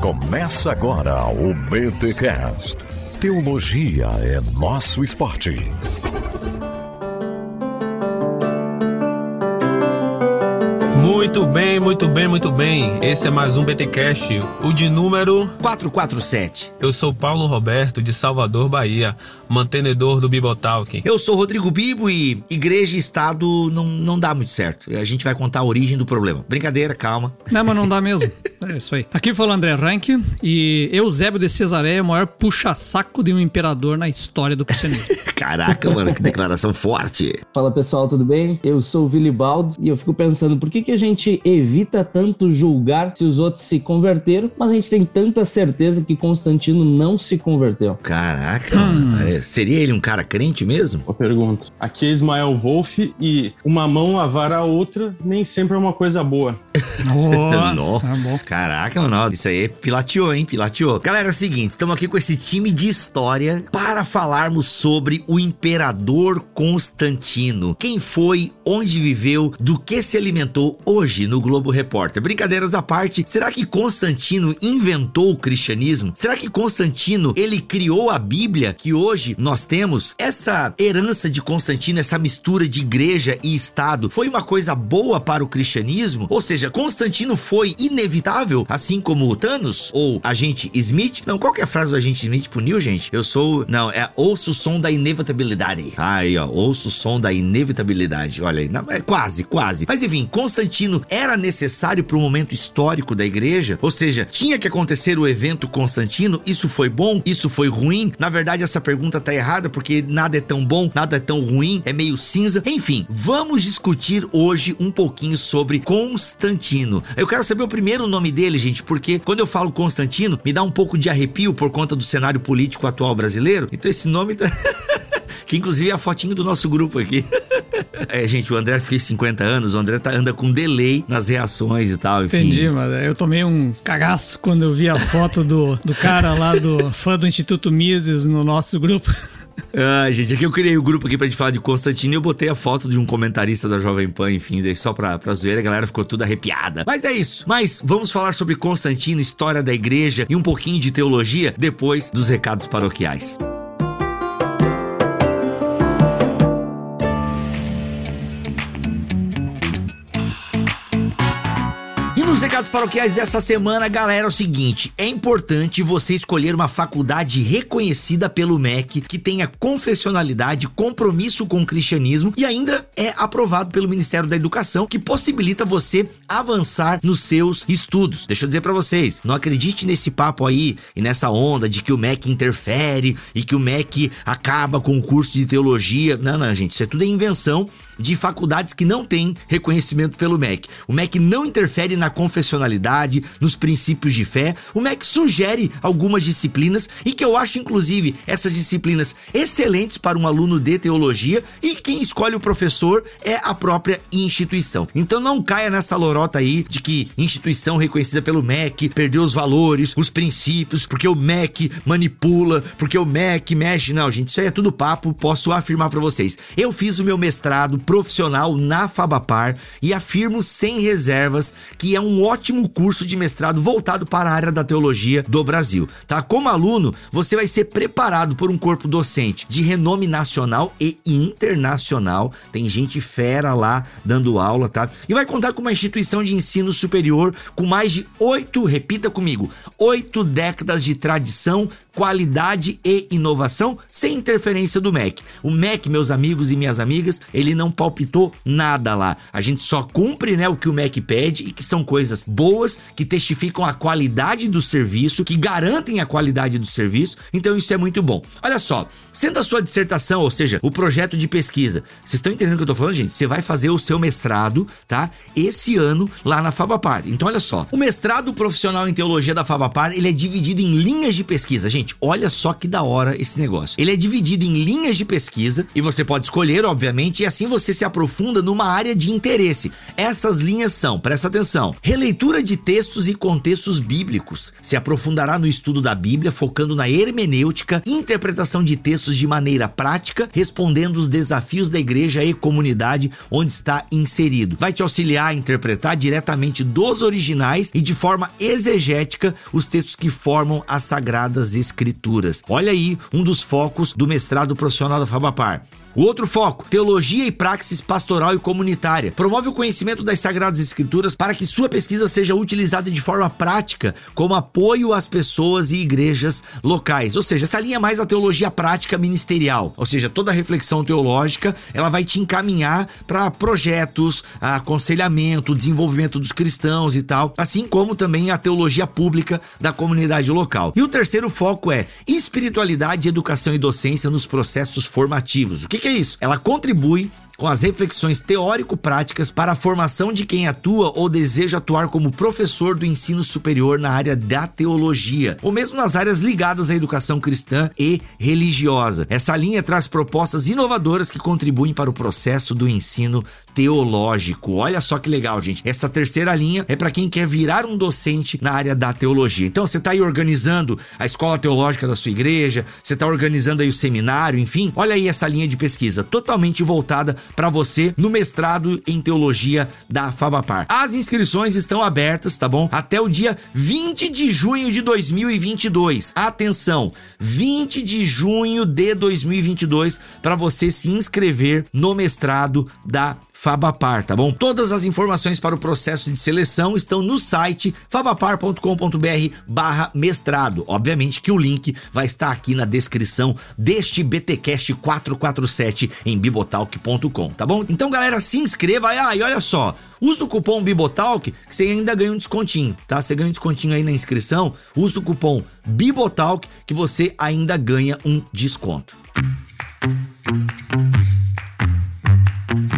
Começa agora o BTCast. Teologia é nosso esporte. Muito bem, muito bem, muito bem. Esse é mais um BTcast, o de número 447. Eu sou Paulo Roberto de Salvador, Bahia, mantenedor do Bibotalk. Eu sou Rodrigo Bibo e igreja e estado não, não dá muito certo. A gente vai contar a origem do problema. Brincadeira, calma. Não, mas não dá mesmo. É isso aí. Aqui fala André Rank e Eusébio de Cesareia é o maior puxa-saco de um imperador na história do cristianismo. Caraca, mano, que declaração forte. Fala pessoal, tudo bem? Eu sou o Vilibaldo e eu fico pensando por que, que a gente evita tanto julgar se os outros se converteram, mas a gente tem tanta certeza que Constantino não se converteu. Caraca, mano. É, seria ele um cara crente mesmo? Eu pergunto. Aqui é Ismael Wolf e uma mão lavar a outra nem sempre é uma coisa boa. Boa. Nó. Tá bom. Caraca, mano, isso aí pilateou, hein? Pilateou. Galera, é o seguinte, estamos aqui com esse time de história para falarmos sobre o imperador Constantino. Quem foi, onde viveu, do que se alimentou hoje no Globo Repórter. Brincadeiras à parte, será que Constantino inventou o cristianismo? Será que Constantino, ele criou a Bíblia que hoje nós temos? Essa herança de Constantino, essa mistura de igreja e Estado, foi uma coisa boa para o cristianismo? Ou seja, Constantino foi inevitável, assim como o Thanos ou agente Smith? Não, qual que é a frase do agente Smith pro Neil, gente? Eu sou. Não, é ouço o som da inevitabilidade. Aí, ó, ouço o som da inevitabilidade. Olha aí, não, é quase, quase. Mas enfim, Constantino era necessário para momento histórico da igreja? Ou seja, tinha que acontecer o evento Constantino? Isso foi bom? Isso foi ruim? Na verdade, essa pergunta tá errada porque nada é tão bom, nada é tão ruim, é meio cinza. Enfim, vamos discutir hoje um pouquinho sobre Constantino. Eu quero saber o primeiro nome dele, gente, porque quando eu falo Constantino, me dá um pouco de arrepio por conta do cenário político atual brasileiro. Então esse nome tá. que inclusive é a fotinho do nosso grupo aqui. É, gente, o André fez 50 anos, o André tá, anda com delay nas reações e tal, enfim. Entendi, mas eu tomei um cagaço quando eu vi a foto do, do cara lá, do fã do Instituto Mises no nosso grupo. Ai, gente, aqui eu criei o grupo aqui pra gente falar de Constantino e eu botei a foto de um comentarista da Jovem Pan, enfim, daí só pra, pra zoeira, a galera ficou toda arrepiada. Mas é isso. Mas vamos falar sobre Constantino, história da igreja e um pouquinho de teologia depois dos recados paroquiais. Recados paroquiais dessa semana, galera, é o seguinte: é importante você escolher uma faculdade reconhecida pelo MEC, que tenha confessionalidade, compromisso com o cristianismo e ainda é aprovado pelo Ministério da Educação, que possibilita você avançar nos seus estudos. Deixa eu dizer pra vocês, não acredite nesse papo aí e nessa onda de que o MEC interfere e que o MEC acaba com o curso de teologia. Não, não, gente, isso é tudo invenção de faculdades que não têm reconhecimento pelo MEC. O MEC não interfere na confessionalidade, nos princípios de fé. O MEC sugere algumas disciplinas e que eu acho, inclusive, essas disciplinas excelentes para um aluno de teologia e quem escolhe o professor é a própria instituição. Então não caia nessa lorota aí de que instituição reconhecida pelo MEC perdeu os valores, os princípios, porque o MEC manipula, porque o MEC mexe. Não, gente, isso aí é tudo papo, posso afirmar para vocês. Eu fiz o meu mestrado profissional na Fabapar e afirmo sem reservas que é um ótimo curso de mestrado voltado para a área da teologia do Brasil, tá? Como aluno, você vai ser preparado por um corpo docente de renome nacional e internacional. Tem gente fera lá dando aula, tá? E vai contar com uma instituição de ensino superior com mais de oito, repita comigo, oito décadas de tradição, qualidade e inovação sem interferência do MEC. O MEC, meus amigos e minhas amigas, ele não palpitou nada lá. A gente só cumpre, né, o que o MEC pede e que são coisas boas, que testificam a qualidade do serviço, que garantem a qualidade do serviço. Então isso é muito bom. Olha só, sendo a sua dissertação, ou seja, o projeto de pesquisa, vocês estão entendendo o que eu tô falando, gente? Você vai fazer o seu mestrado, tá? Esse ano lá na Fabapar. Então olha só, o mestrado profissional em teologia da Fabapar, ele é dividido em linhas de pesquisa. Gente, olha só que da hora esse negócio. Ele é dividido em linhas de pesquisa e você pode escolher, obviamente, e assim você se aprofunda numa área de interesse. Essas linhas são, presta atenção, Leitura de textos e contextos bíblicos. Se aprofundará no estudo da Bíblia, focando na hermenêutica, interpretação de textos de maneira prática, respondendo os desafios da igreja e comunidade onde está inserido. Vai te auxiliar a interpretar diretamente dos originais e de forma exegética os textos que formam as sagradas escrituras. Olha aí um dos focos do mestrado profissional da Fabapar. O outro foco, teologia e praxis pastoral e comunitária. Promove o conhecimento das Sagradas Escrituras para que sua pesquisa seja utilizada de forma prática como apoio às pessoas e igrejas locais. Ou seja, essa linha é mais a teologia prática ministerial. Ou seja, toda reflexão teológica, ela vai te encaminhar para projetos, aconselhamento, desenvolvimento dos cristãos e tal, assim como também a teologia pública da comunidade local. E o terceiro foco é espiritualidade, educação e docência nos processos formativos. O que, que é isso? Ela contribui com as reflexões teórico-práticas para a formação de quem atua ou deseja atuar como professor do ensino superior na área da teologia, ou mesmo nas áreas ligadas à educação cristã e religiosa. Essa linha traz propostas inovadoras que contribuem para o processo do ensino teológico. Olha só que legal, gente. Essa terceira linha é para quem quer virar um docente na área da teologia. Então, você está aí organizando a escola teológica da sua igreja, você está organizando aí o seminário, enfim. Olha aí essa linha de pesquisa totalmente voltada para você no mestrado em teologia da Fabapar. As inscrições estão abertas, tá bom? Até o dia 20 de junho de 2022. Atenção, 20 de junho de 2022 para você se inscrever no mestrado da Fabapar, tá bom? Todas as informações para o processo de seleção estão no site fabapar.com.br barra mestrado. Obviamente que o link vai estar aqui na descrição deste BTcast 447 em bibotalk.com, tá bom? Então, galera, se inscreva. Ah, e olha só, usa o cupom Bibotalk que você ainda ganha um descontinho, tá? Você ganha um descontinho aí na inscrição, usa o cupom Bibotalk que você ainda ganha um desconto.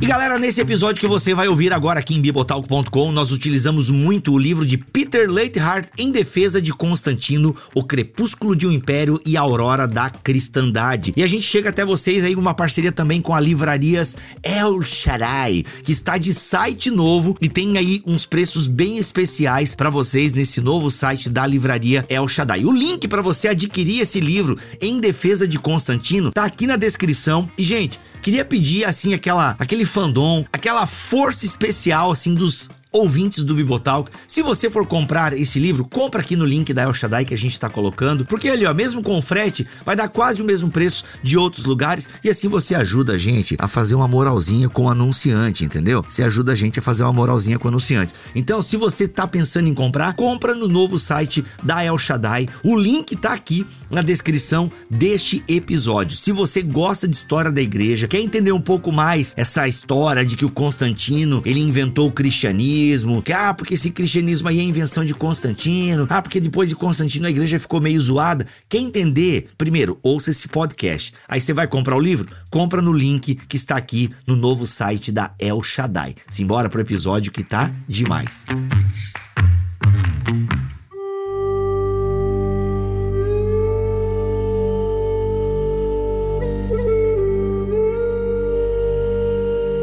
E galera, nesse episódio que você vai ouvir agora aqui em bibotalk.com, nós utilizamos muito o livro de Peter Leithart em defesa de Constantino, O Crepúsculo de um Império e a Aurora da Cristandade. E a gente chega até vocês aí uma parceria também com a livrarias El Shaddai, que está de site novo e tem aí uns preços bem especiais para vocês nesse novo site da livraria El Shaddai. O link para você adquirir esse livro em defesa de Constantino tá aqui na descrição. E gente, queria pedir assim aquela aquele fandom, aquela força especial assim dos ouvintes do Bibotalk. Se você for comprar esse livro, compra aqui no link da El Shaddai que a gente está colocando, porque ali, ó, mesmo com o frete, vai dar quase o mesmo preço de outros lugares e assim você ajuda a gente a fazer uma moralzinha com o anunciante, entendeu? Você ajuda a gente a fazer uma moralzinha com o anunciante. Então, se você tá pensando em comprar, compra no novo site da El Shaddai. O link tá aqui na descrição deste episódio. Se você gosta de história da igreja, quer entender um pouco mais essa história de que o Constantino, ele inventou o cristianismo, que ah, porque esse cristianismo aí é invenção de Constantino, ah, porque depois de Constantino a igreja ficou meio zoada. Quer entender? Primeiro, ouça esse podcast. Aí você vai comprar o livro? Compra no link que está aqui no novo site da El Shaddai. Simbora pro episódio que tá demais.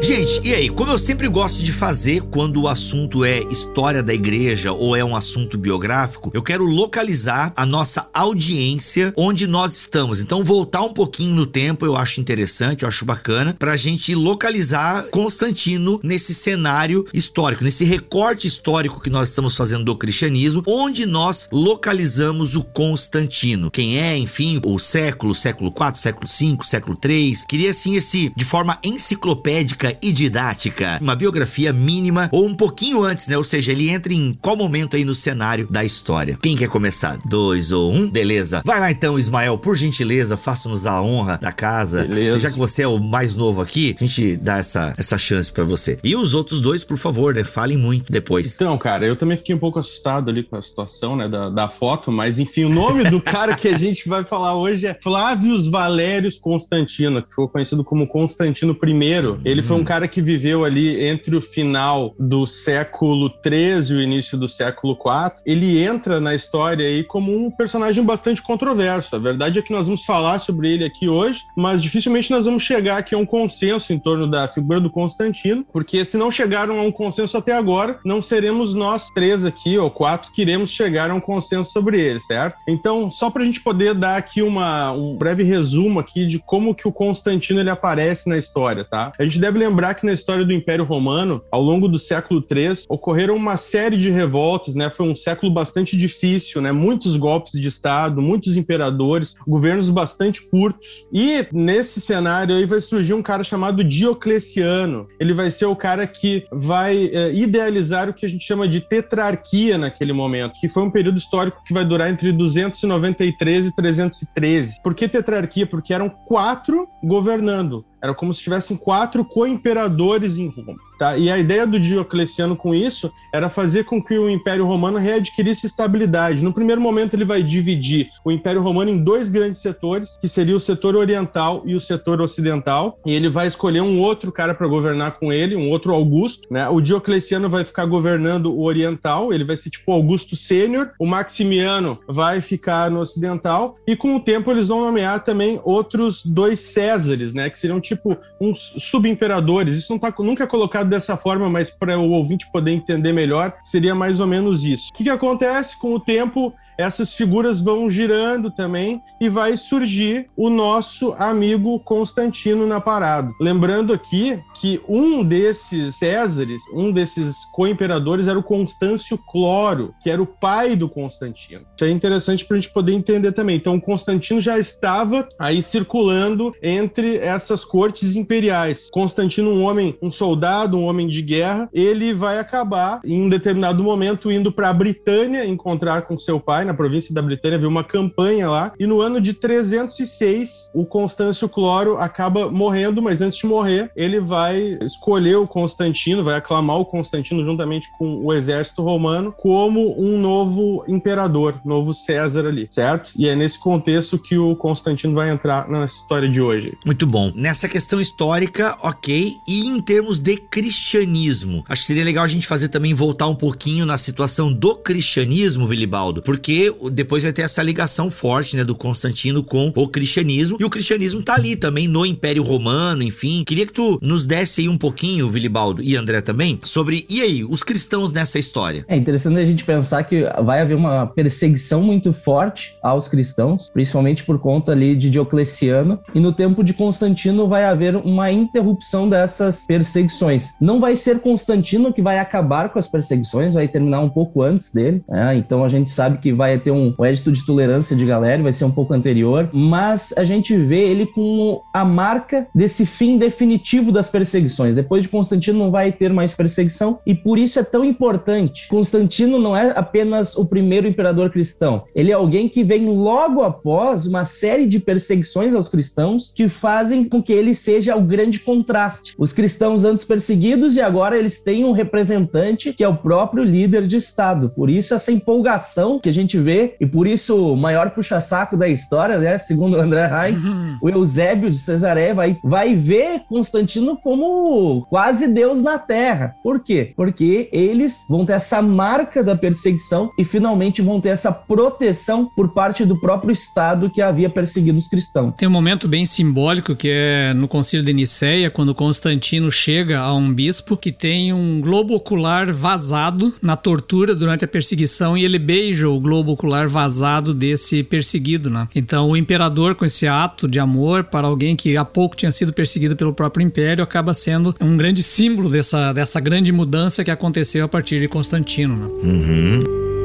Gente, e aí? Como eu sempre gosto de fazer quando o assunto é história da igreja ou é um assunto biográfico, eu quero localizar a nossa audiência onde nós estamos. Então, voltar um pouquinho no tempo eu acho interessante, eu acho bacana, pra gente localizar Constantino nesse cenário histórico, nesse recorte histórico que nós estamos fazendo do cristianismo, onde nós localizamos o Constantino. Quem é, enfim, o século, século 4, século 5, século 3. Queria assim esse de forma enciclopédica e didática, uma biografia mínima ou um pouquinho antes, né? Ou seja, ele entra em qual momento aí no cenário da história. Quem quer começar? Dois ou um? Beleza. Vai lá então, Ismael, por gentileza, faça-nos a honra da casa. Beleza. Já que você é o mais novo aqui, a gente dá essa, essa chance para você. E os outros dois, por favor, né? Falem muito depois. Então, cara, eu também fiquei um pouco assustado ali com a situação, né, da, da foto, mas enfim, o nome do cara que a gente vai falar hoje é Flávios Valérios Constantino, que ficou conhecido como Constantino I. Ele foi um cara que viveu ali entre o final do século 13 e o início do século 4, ele entra na história aí como um personagem bastante controverso. A verdade é que nós vamos falar sobre ele aqui hoje, mas dificilmente nós vamos chegar aqui a um consenso em torno da figura do Constantino, porque se não chegaram a um consenso até agora, não seremos nós três aqui, ou quatro, que iremos chegar a um consenso sobre ele, certo? Então, só para a gente poder dar aqui uma, um breve resumo aqui de como que o Constantino ele aparece na história, tá? A gente deve lembrar que na história do Império Romano, ao longo do século III, ocorreram uma série de revoltas, né? Foi um século bastante difícil, né? Muitos golpes de Estado, muitos imperadores, governos bastante curtos. E nesse cenário aí vai surgir um cara chamado Diocleciano. Ele vai ser o cara que vai é, idealizar o que a gente chama de tetrarquia naquele momento, que foi um período histórico que vai durar entre 293 e 313. Por que tetrarquia? Porque eram quatro governando. Era como se tivessem quatro co-imperadores em Roma. Tá? E a ideia do Diocleciano com isso era fazer com que o Império Romano readquirisse estabilidade. No primeiro momento, ele vai dividir o Império Romano em dois grandes setores, que seria o setor oriental e o setor ocidental. E ele vai escolher um outro cara para governar com ele, um outro Augusto. Né? O Diocleciano vai ficar governando o oriental, ele vai ser tipo Augusto Sênior. O Maximiano vai ficar no ocidental. E com o tempo, eles vão nomear também outros dois Césares, né? que seriam tipo uns subimperadores. Isso não tá, nunca é colocado dessa forma, mas para o ouvinte poder entender melhor, seria mais ou menos isso. O que, que acontece com o tempo? Essas figuras vão girando também e vai surgir o nosso amigo Constantino na parada. Lembrando aqui que um desses Césares, um desses co-imperadores era o Constâncio Cloro, que era o pai do Constantino. Isso é interessante para a gente poder entender também. Então, o Constantino já estava aí circulando entre essas cortes imperiais. Constantino, um homem, um soldado, um homem de guerra, ele vai acabar em um determinado momento indo para a Britânia encontrar com seu pai na província da Britânia, havia uma campanha lá, e no ano de 306, o Constâncio Cloro acaba morrendo, mas antes de morrer, ele vai escolher o Constantino, vai aclamar o Constantino juntamente com o exército romano como um novo imperador, novo César ali, certo? E é nesse contexto que o Constantino vai entrar na história de hoje. Muito bom. Nessa questão histórica, ok, e em termos de cristianismo, acho que seria legal a gente fazer também voltar um pouquinho na situação do cristianismo, Vilibaldo, porque depois vai ter essa ligação forte, né, do Constantino com o cristianismo. E o cristianismo tá ali também no Império Romano, enfim. Queria que tu nos desse aí um pouquinho, Vilibaldo e André também, sobre e aí, os cristãos nessa história. É interessante a gente pensar que vai haver uma perseguição muito forte aos cristãos, principalmente por conta ali de Diocleciano, e no tempo de Constantino vai haver uma interrupção dessas perseguições. Não vai ser Constantino que vai acabar com as perseguições, vai terminar um pouco antes dele, né? Então a gente sabe que vai vai ter um, um édito de tolerância de galera, vai ser um pouco anterior, mas a gente vê ele com a marca desse fim definitivo das perseguições. Depois de Constantino não vai ter mais perseguição e por isso é tão importante. Constantino não é apenas o primeiro imperador cristão, ele é alguém que vem logo após uma série de perseguições aos cristãos que fazem com que ele seja o grande contraste. Os cristãos antes perseguidos e agora eles têm um representante que é o próprio líder de Estado. Por isso essa empolgação que a gente vê, e por isso o maior puxa-saco da história, né? Segundo André Reich, uhum. o Eusébio de Cesaré vai, vai ver Constantino como quase Deus na Terra. Por quê? Porque eles vão ter essa marca da perseguição e finalmente vão ter essa proteção por parte do próprio Estado que havia perseguido os cristãos. Tem um momento bem simbólico que é no Concílio de Nicéia, quando Constantino chega a um bispo que tem um globo ocular vazado na tortura durante a perseguição e ele beija o globo globo ocular vazado desse perseguido, né? Então o imperador com esse ato de amor para alguém que há pouco tinha sido perseguido pelo próprio império acaba sendo um grande símbolo dessa, dessa grande mudança que aconteceu a partir de Constantino, né? Uhum.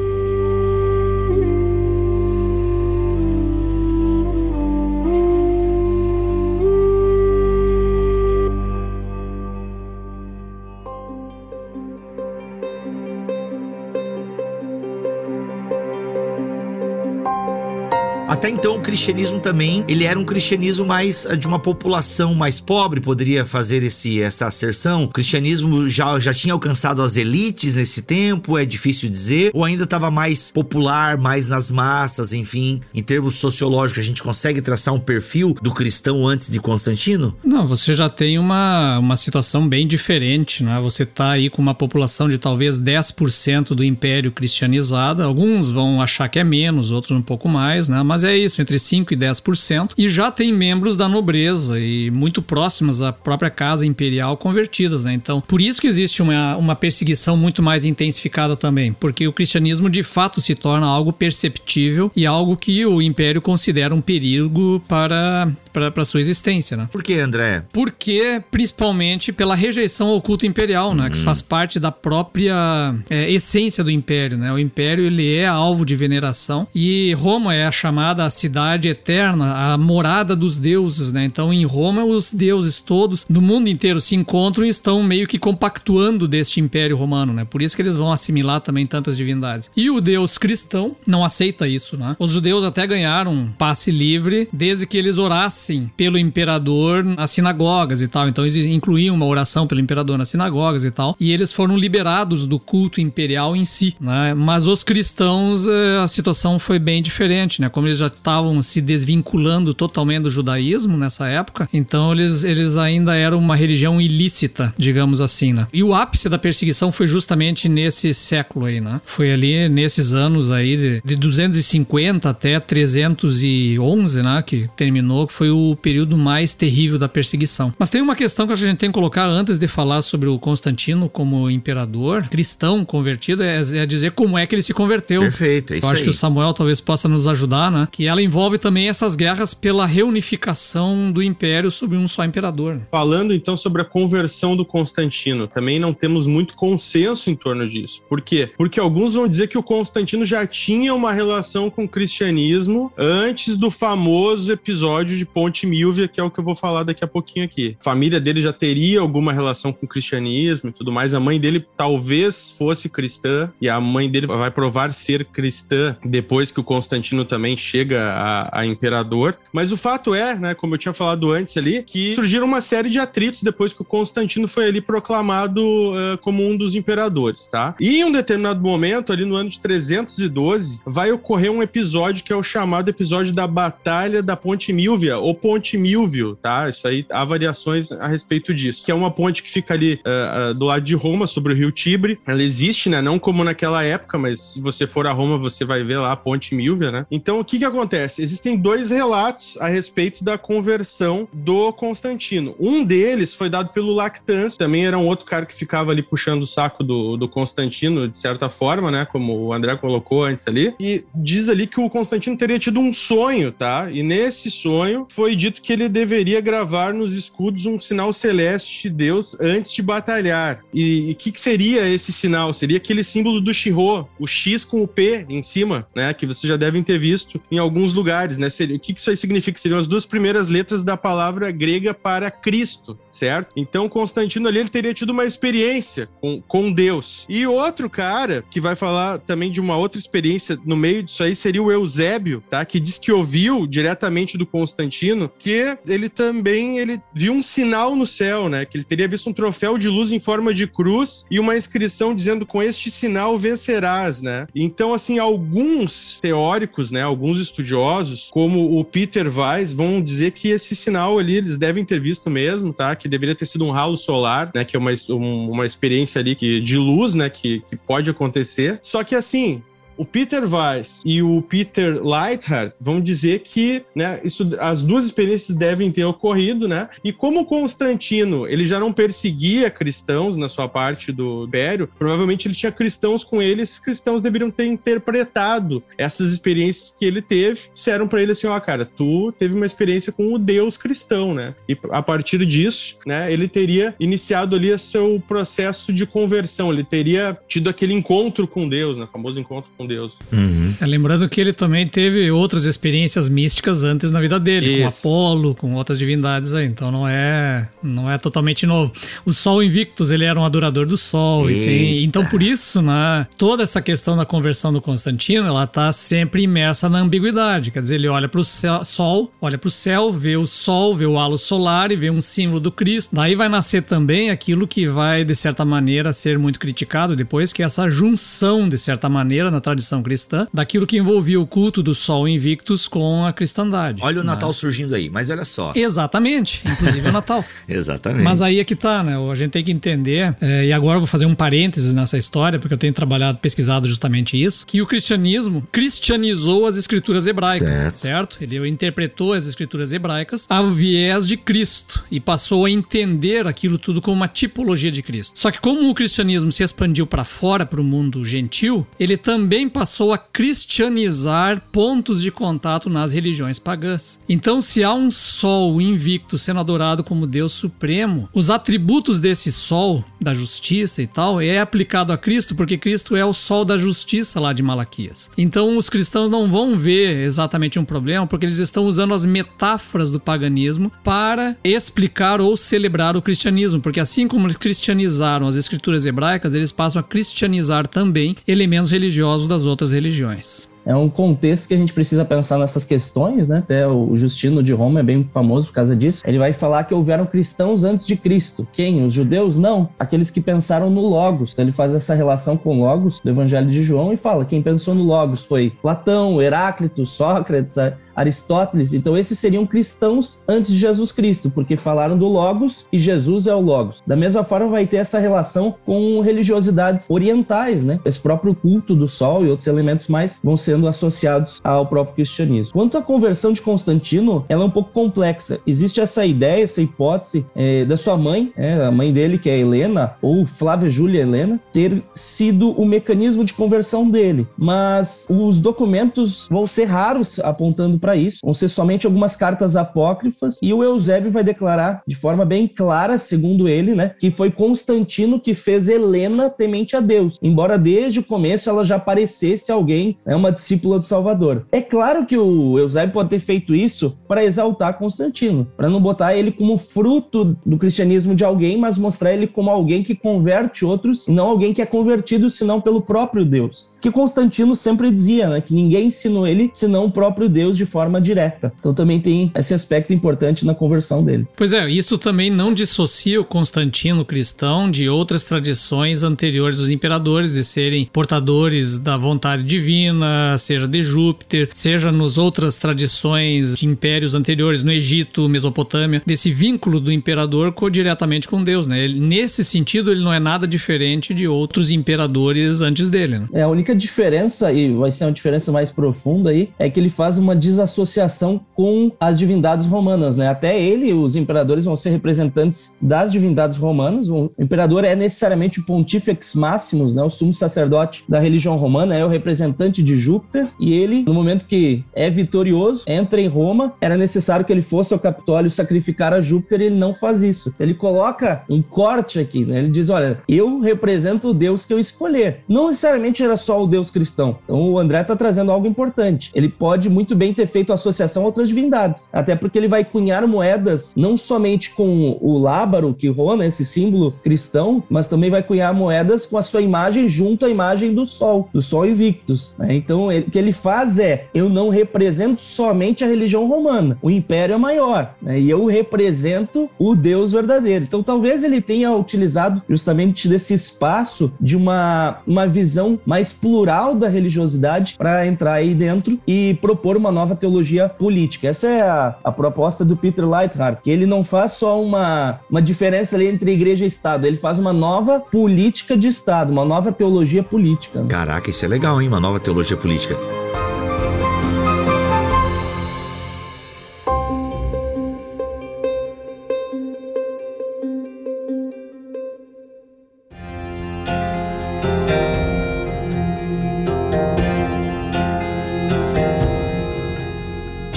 Até então, o cristianismo também, ele era um cristianismo mais eh, de uma população mais pobre, poderia fazer esse, essa asserção. O cristianismo já, já tinha alcançado as elites nesse tempo, é difícil dizer, ou ainda estava mais popular, mais nas massas, enfim. Em termos sociológicos, a gente consegue traçar um perfil do cristão antes de Constantino? Não, você já tem uma, uma situação bem diferente, né? Você está aí com uma população de talvez 10% do império cristianizada. Alguns vão achar que é menos, outros um pouco mais, né? Mas é isso, entre 5 e 10%. E já tem membros da nobreza e muito próximas à própria casa imperial convertidas, né? Então, por isso que existe uma, uma perseguição muito mais intensificada também, porque o cristianismo de fato se torna algo perceptível e algo que o império considera um perigo para para sua existência, né? Por que, André? Porque principalmente pela rejeição ao culto imperial, né? Que faz parte da própria é, essência do império, né? O império ele é alvo de veneração e Roma é a chamada cidade eterna, a morada dos deuses, né? Então em Roma os deuses todos do mundo inteiro se encontram e estão meio que compactuando deste império romano, né? Por isso que eles vão assimilar também tantas divindades. E o deus cristão não aceita isso, né? Os judeus até ganharam passe livre desde que eles orassem pelo imperador nas sinagogas e tal. Então eles incluíam uma oração pelo imperador nas sinagogas e tal. E eles foram liberados do culto imperial em si, né? Mas os cristãos, eh, a situação foi bem diferente, né? Como eles já estavam se desvinculando totalmente do judaísmo nessa época, então eles, eles ainda eram uma religião ilícita, digamos assim, né? E o ápice da perseguição foi justamente nesse século aí, né? Foi ali nesses anos aí de, de 250 até 311, né? Que terminou, que foi o período mais terrível da perseguição. Mas tem uma questão que a gente tem que colocar antes de falar sobre o Constantino como imperador cristão convertido, é, é dizer como é que ele se converteu. Perfeito, é isso Eu acho aí. que o Samuel talvez possa nos ajudar, né? Que ela envolve também essas guerras pela reunificação do império sob um só imperador. Falando então sobre a conversão do Constantino, também não temos muito consenso em torno disso. Por quê? Porque alguns vão dizer que o Constantino já tinha uma relação com o cristianismo antes do famoso episódio de Ponte Milvia, que é o que eu vou falar daqui a pouquinho aqui. A família dele já teria alguma relação com o cristianismo e tudo mais. A mãe dele talvez fosse cristã e a mãe dele vai provar ser cristã depois que o Constantino também chega a, a imperador. Mas o fato é, né, como eu tinha falado antes ali, que surgiram uma série de atritos depois que o Constantino foi ali proclamado uh, como um dos imperadores, tá? E em um determinado momento, ali no ano de 312, vai ocorrer um episódio que é o chamado episódio da Batalha da Ponte Milvia, ou Ponte Milvio, tá? Isso aí há variações a respeito disso. Que é uma ponte que fica ali uh, uh, do lado de Roma, sobre o rio Tibre. Ela existe, né? Não como naquela época, mas se você for a Roma, você vai ver lá a Ponte Milvia, né? Então, o que que acontece? Existem dois relatos a respeito da conversão do Constantino. Um deles foi dado pelo Lactâncio, também era um outro cara que ficava ali puxando o saco do, do Constantino, de certa forma, né? Como o André colocou antes ali. E diz ali que o Constantino teria tido um sonho, tá? E nesse sonho foi dito que ele deveria gravar nos escudos um sinal celeste de Deus antes de batalhar. E o que, que seria esse sinal? Seria aquele símbolo do Shiro, o X com o P em cima, né? Que vocês já devem ter visto em alguns lugares, né? Seria, o que, isso aí significa? Seriam as duas primeiras letras da palavra grega para Cristo, certo? Então Constantino ali ele teria tido uma experiência com, com Deus. E outro cara que vai falar também de uma outra experiência no meio disso aí seria o Eusébio, tá? Que diz que ouviu diretamente do Constantino que ele também ele viu um sinal no céu, né? Que ele teria visto um troféu de luz em forma de cruz e uma inscrição dizendo com este sinal vencerás, né? Então assim, alguns teóricos, né, alguns estudiosos, como o Peter Weiss, vão dizer que esse sinal ali eles devem ter visto mesmo, tá? Que deveria ter sido um ralo solar, né, que é uma, um, uma experiência ali que, de luz, né, que, que pode acontecer. Só que assim, o Peter Weiss e o Peter Lightheart vão dizer que, né, isso, as duas experiências devem ter ocorrido, né? E como Constantino, ele já não perseguia cristãos na sua parte do Império, provavelmente ele tinha cristãos com ele, esses cristãos deveriam ter interpretado essas experiências que ele teve, disseram para ele assim, ó, oh, cara, tu teve uma experiência com o Deus cristão, né? E a partir disso, né, ele teria iniciado ali seu processo de conversão, ele teria tido aquele encontro com Deus, né, famoso encontro com com Deus. Uhum. É, lembrando que ele também teve outras experiências místicas antes na vida dele, Isso. com Apolo, com outras divindades aí. Então não é, não é totalmente novo. O Sol Invictus, ele era um adorador do Sol. Tem, então por isso, né, toda essa questão da conversão do Constantino, ela tá sempre imersa na ambiguidade. Quer dizer, ele olha para o Sol, olha para o céu, vê o Sol, vê o halo solar e vê um símbolo do Cristo. Daí vai nascer também aquilo que vai, de certa maneira, ser muito criticado depois, que é essa junção, de certa maneira, na tradição cristã, daquilo que envolvia o culto do Sol Invictus com a cristandade. Olha o né? Natal surgindo aí, mas olha só. Exatamente, inclusive o Natal. Exatamente. Mas aí é que tá, né? A gente tem que entender, é, e agora eu vou fazer um parênteses nessa história, porque eu tenho trabalhado, pesquisado justamente isso, que o cristianismo cristianizou as escrituras hebraicas, certo? certo? Ele interpretou as escrituras hebraicas ao viés de Cristo e passou a entender aquilo tudo como uma tipologia de Cristo. Só que como o cristianismo se expandiu para fora, para o mundo gentil, ele também passou a cristianizar pontos de contato nas religiões pagãs. Então, se há um sol invicto sendo adorado como Deus supremo, os atributos desse sol, da justiça e tal, é aplicado a Cristo, porque Cristo é o sol da justiça lá de Malaquias. Então, os cristãos não vão ver exatamente um problema, porque eles estão usando as metáforas do paganismo para explicar ou celebrar o cristianismo, porque assim como eles cristianizaram as escrituras hebraicas, eles passam a cristianizar também elementos religiosos das outras religiões é um contexto que a gente precisa pensar nessas questões, né? Até o Justino de Roma é bem famoso por causa disso. Ele vai falar que houveram cristãos antes de Cristo. Quem? Os judeus? Não. Aqueles que pensaram no Logos. Então ele faz essa relação com Logos do Evangelho de João e fala: quem pensou no Logos foi Platão, Heráclito, Sócrates, Aristóteles. Então, esses seriam cristãos antes de Jesus Cristo, porque falaram do Logos e Jesus é o Logos. Da mesma forma, vai ter essa relação com religiosidades orientais, né? Esse próprio culto do Sol e outros elementos mais vão sendo associados ao próprio cristianismo. Quanto à conversão de Constantino, ela é um pouco complexa. Existe essa ideia, essa hipótese é, da sua mãe, é, a mãe dele, que é Helena, ou Flávia Júlia Helena, ter sido o mecanismo de conversão dele. Mas os documentos vão ser raros apontando para isso. Vão ser somente algumas cartas apócrifas e o Eusébio vai declarar de forma bem clara, segundo ele, né, que foi Constantino que fez Helena temente a Deus, embora desde o começo ela já parecesse alguém, né, uma discípula do Salvador. É claro que o Eusébio pode ter feito isso para exaltar Constantino, para não botar ele como fruto do cristianismo de alguém, mas mostrar ele como alguém que converte outros, e não alguém que é convertido senão pelo próprio Deus. Que Constantino sempre dizia, né, que ninguém ensinou ele senão o próprio Deus de forma direta. Então também tem esse aspecto importante na conversão dele. Pois é, isso também não dissocia o Constantino cristão de outras tradições anteriores dos imperadores de serem portadores da vontade divina, seja de Júpiter, seja nas outras tradições de impérios anteriores no Egito, Mesopotâmia, desse vínculo do imperador com, diretamente com Deus, né? Ele, nesse sentido, ele não é nada diferente de outros imperadores antes dele. Né? É a única diferença e vai ser uma diferença mais profunda aí é que ele faz uma desassociação associação com as divindades romanas, né? Até ele, os imperadores vão ser representantes das divindades romanas. O imperador é necessariamente o Pontifex Maximus, né? O sumo sacerdote da religião romana, é o representante de Júpiter. E ele, no momento que é vitorioso, entra em Roma, era necessário que ele fosse ao Capitólio sacrificar a Júpiter e ele não faz isso. Ele coloca um corte aqui, né? Ele diz: olha, eu represento o Deus que eu escolher. Não necessariamente era só o Deus cristão. Então o André está trazendo algo importante. Ele pode muito bem ter feito associação a outras divindades. Até porque ele vai cunhar moedas não somente com o lábaro, que rona esse símbolo cristão, mas também vai cunhar moedas com a sua imagem junto à imagem do Sol, do Sol Invictus. Né? Então, ele, o que ele faz é: eu não represento somente a religião romana, o império é maior, né? e eu represento o Deus verdadeiro. Então, talvez ele tenha utilizado justamente desse espaço de uma, uma visão mais plural da religiosidade para entrar aí dentro e propor uma nova teologia política. Essa é a, a proposta do Peter Leithart, que ele não faz só uma, uma diferença ali entre igreja e Estado, ele faz uma nova política de Estado, uma nova teologia política. Caraca, isso é legal, hein? Uma nova teologia política.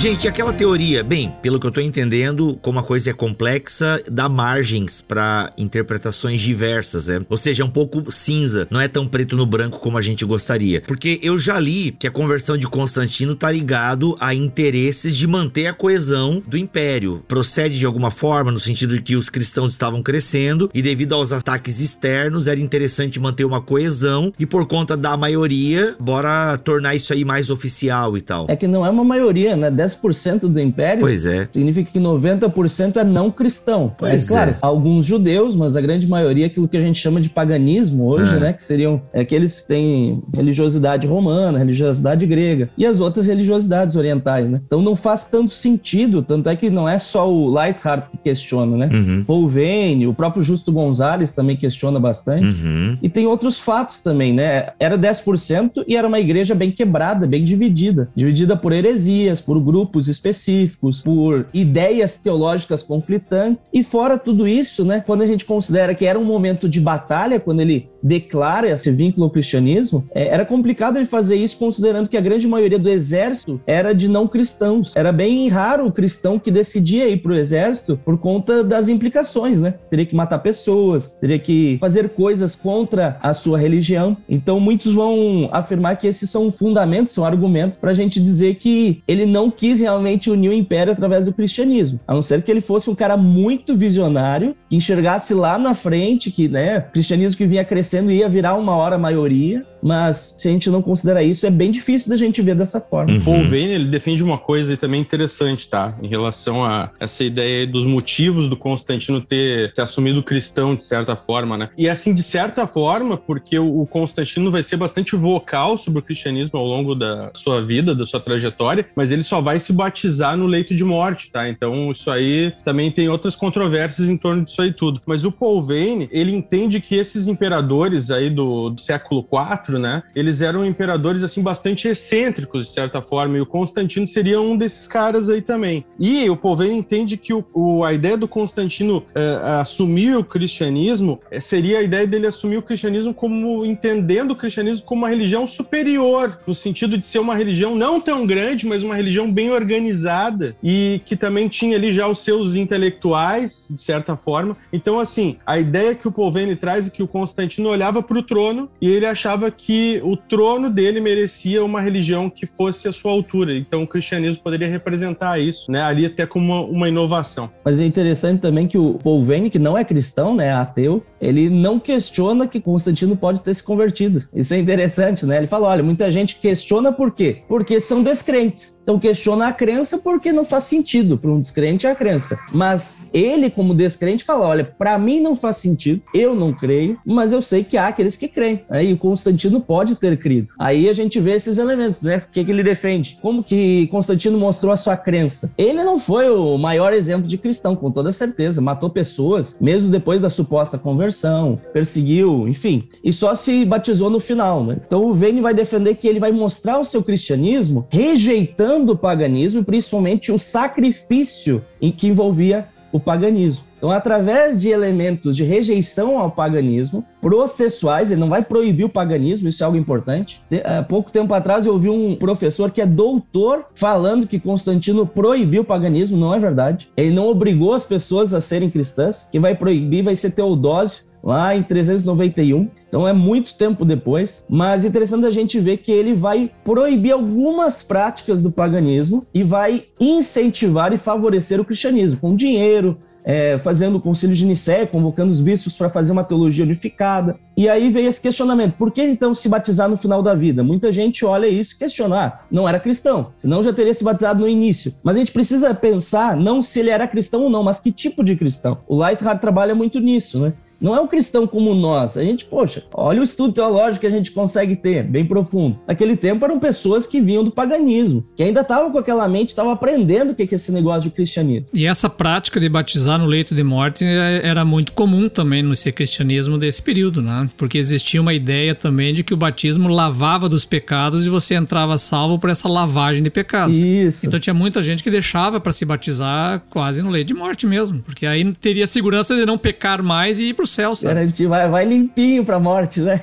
Gente, aquela teoria, bem, pelo que eu tô entendendo, como a coisa é complexa, dá margens para interpretações diversas, né? Ou seja, é um pouco cinza, não é tão preto no branco como a gente gostaria. Porque eu já li que a conversão de Constantino tá ligado a interesses de manter a coesão do império. Procede de alguma forma no sentido de que os cristãos estavam crescendo e devido aos ataques externos era interessante manter uma coesão e por conta da maioria, bora tornar isso aí mais oficial e tal. É que não é uma maioria, né? 10% do império. Pois é. Significa que 90% é não cristão. Pois é claro, é. alguns judeus, mas a grande maioria é aquilo que a gente chama de paganismo hoje, É. né? Que seriam aqueles que têm religiosidade romana, religiosidade grega e as outras religiosidades orientais, né? Então não faz tanto sentido, tanto é que não é só o Lightheart que questiona, né? Uhum. Paul Vane, o próprio Justo Gonzalez também questiona bastante. Uhum. E tem outros fatos também, né? Era 10% e era uma igreja bem quebrada, bem dividida. Dividida por heresias, por grupos específicos, por ideias teológicas conflitantes. E fora tudo isso, né? Quando a gente considera que era um momento de batalha, quando ele declara esse vínculo ao cristianismo, é, era complicado ele fazer isso considerando que a grande maioria do exército era de não cristãos. Era bem raro o cristão que decidia ir para o exército por conta das implicações, né? Teria que matar pessoas, teria que fazer coisas contra a sua religião. Então muitos vão afirmar que esses são fundamentos, são argumentos para a gente dizer que ele não quis realmente unir o império através do cristianismo, a não ser que ele fosse um cara muito visionário, que enxergasse lá na frente que, né, o cristianismo que vinha crescendo ia virar uma hora maioria, mas se a gente não considera isso, é bem difícil da gente ver dessa forma. Uhum. Paul Vane, ele defende uma coisa aí também interessante, tá? Em relação a essa ideia dos motivos do Constantino ter se assumido cristão, de certa forma, né? E assim, de certa forma, porque o o Constantino vai ser bastante vocal sobre o cristianismo ao longo da sua vida, da sua trajetória, mas ele só vai se batizar no leito de morte, tá? Então, isso aí também tem outras controvérsias em torno disso aí tudo. Mas o Paul Vane, ele entende que esses imperadores aí do, do século IV, né? Eles eram imperadores, assim, bastante excêntricos, de certa forma, e o Constantino seria um desses caras aí também. E o Vane entende que o, o- a ideia do Constantino eh, assumir o cristianismo eh, seria a ideia dele assumir o cristianismo como entendendo o cristianismo como uma religião superior, no sentido de ser uma religião não tão grande, mas uma religião bem organizada e que também tinha ali já os seus intelectuais, de certa forma. Então, assim, a ideia que o Paul Vane traz é que o Constantino olhava para o trono e ele achava que o trono dele merecia uma religião que fosse a sua altura. Então, o cristianismo poderia representar isso, né? Ali até como uma, uma inovação. Mas é interessante também que o Paul Vane, que não é cristão, né, é ateu, ele não questiona que Constantino pode ter se convertido. Isso é interessante, né? Ele fala, olha, muita gente questiona por quê? Porque são descrentes. Então questiona a crença porque não faz sentido para um descrente a crença. Mas ele, como descrente, fala, olha, para mim não faz sentido, eu não creio, mas eu sei que há aqueles que creem. Aí o Constantino pode ter crido. Aí a gente vê esses elementos, né? O que, que ele defende? Como que Constantino mostrou a sua crença? Ele não foi o maior exemplo de cristão, com toda certeza. Matou pessoas, mesmo depois da suposta conversão, perseguiu, enfim. E só se batizou no final, né? Então o Vane vai defender que ele vai mostrar o seu cristianismo rejeitando o paganismo, principalmente o sacrifício em que envolvia o paganismo. Então, através de elementos de rejeição ao paganismo, processuais, ele não vai proibir o paganismo, isso é algo importante. Te- Há pouco tempo atrás eu ouvi um professor que é doutor falando que Constantino proibiu o paganismo, não é verdade. Ele não obrigou as pessoas a serem cristãs, quem vai proibir vai ser Teodósio, lá em 391. Então é muito tempo depois, mas é interessante a gente ver que ele vai proibir algumas práticas do paganismo e vai incentivar e favorecer o cristianismo com dinheiro, é, fazendo o concílio de Nicéia, convocando os bispos para fazer uma teologia unificada. E aí veio esse questionamento: por que então se batizar no final da vida? Muita gente olha isso e questionar. Não era cristão, senão já teria se batizado no início. Mas a gente precisa pensar não se ele era cristão ou não, mas que tipo de cristão. O Lightheart trabalha muito nisso, né? Não é um cristão como nós. A gente, poxa, olha o estudo teológico que a gente consegue ter, bem profundo. Naquele tempo eram pessoas que vinham do paganismo, que ainda estavam com aquela mente, estavam aprendendo o que é esse negócio de cristianismo. E essa prática de batizar no leito de morte é- era muito comum também no ser cristianismo desse período, né? Porque existia uma ideia também de que o batismo lavava dos pecados e você entrava salvo por essa lavagem de pecados. Isso. Então tinha muita gente que deixava para se batizar quase no leito de morte mesmo, porque aí teria segurança de não pecar mais e ir pro céu, sabe? Garantir, vai, vai limpinho pra morte, né?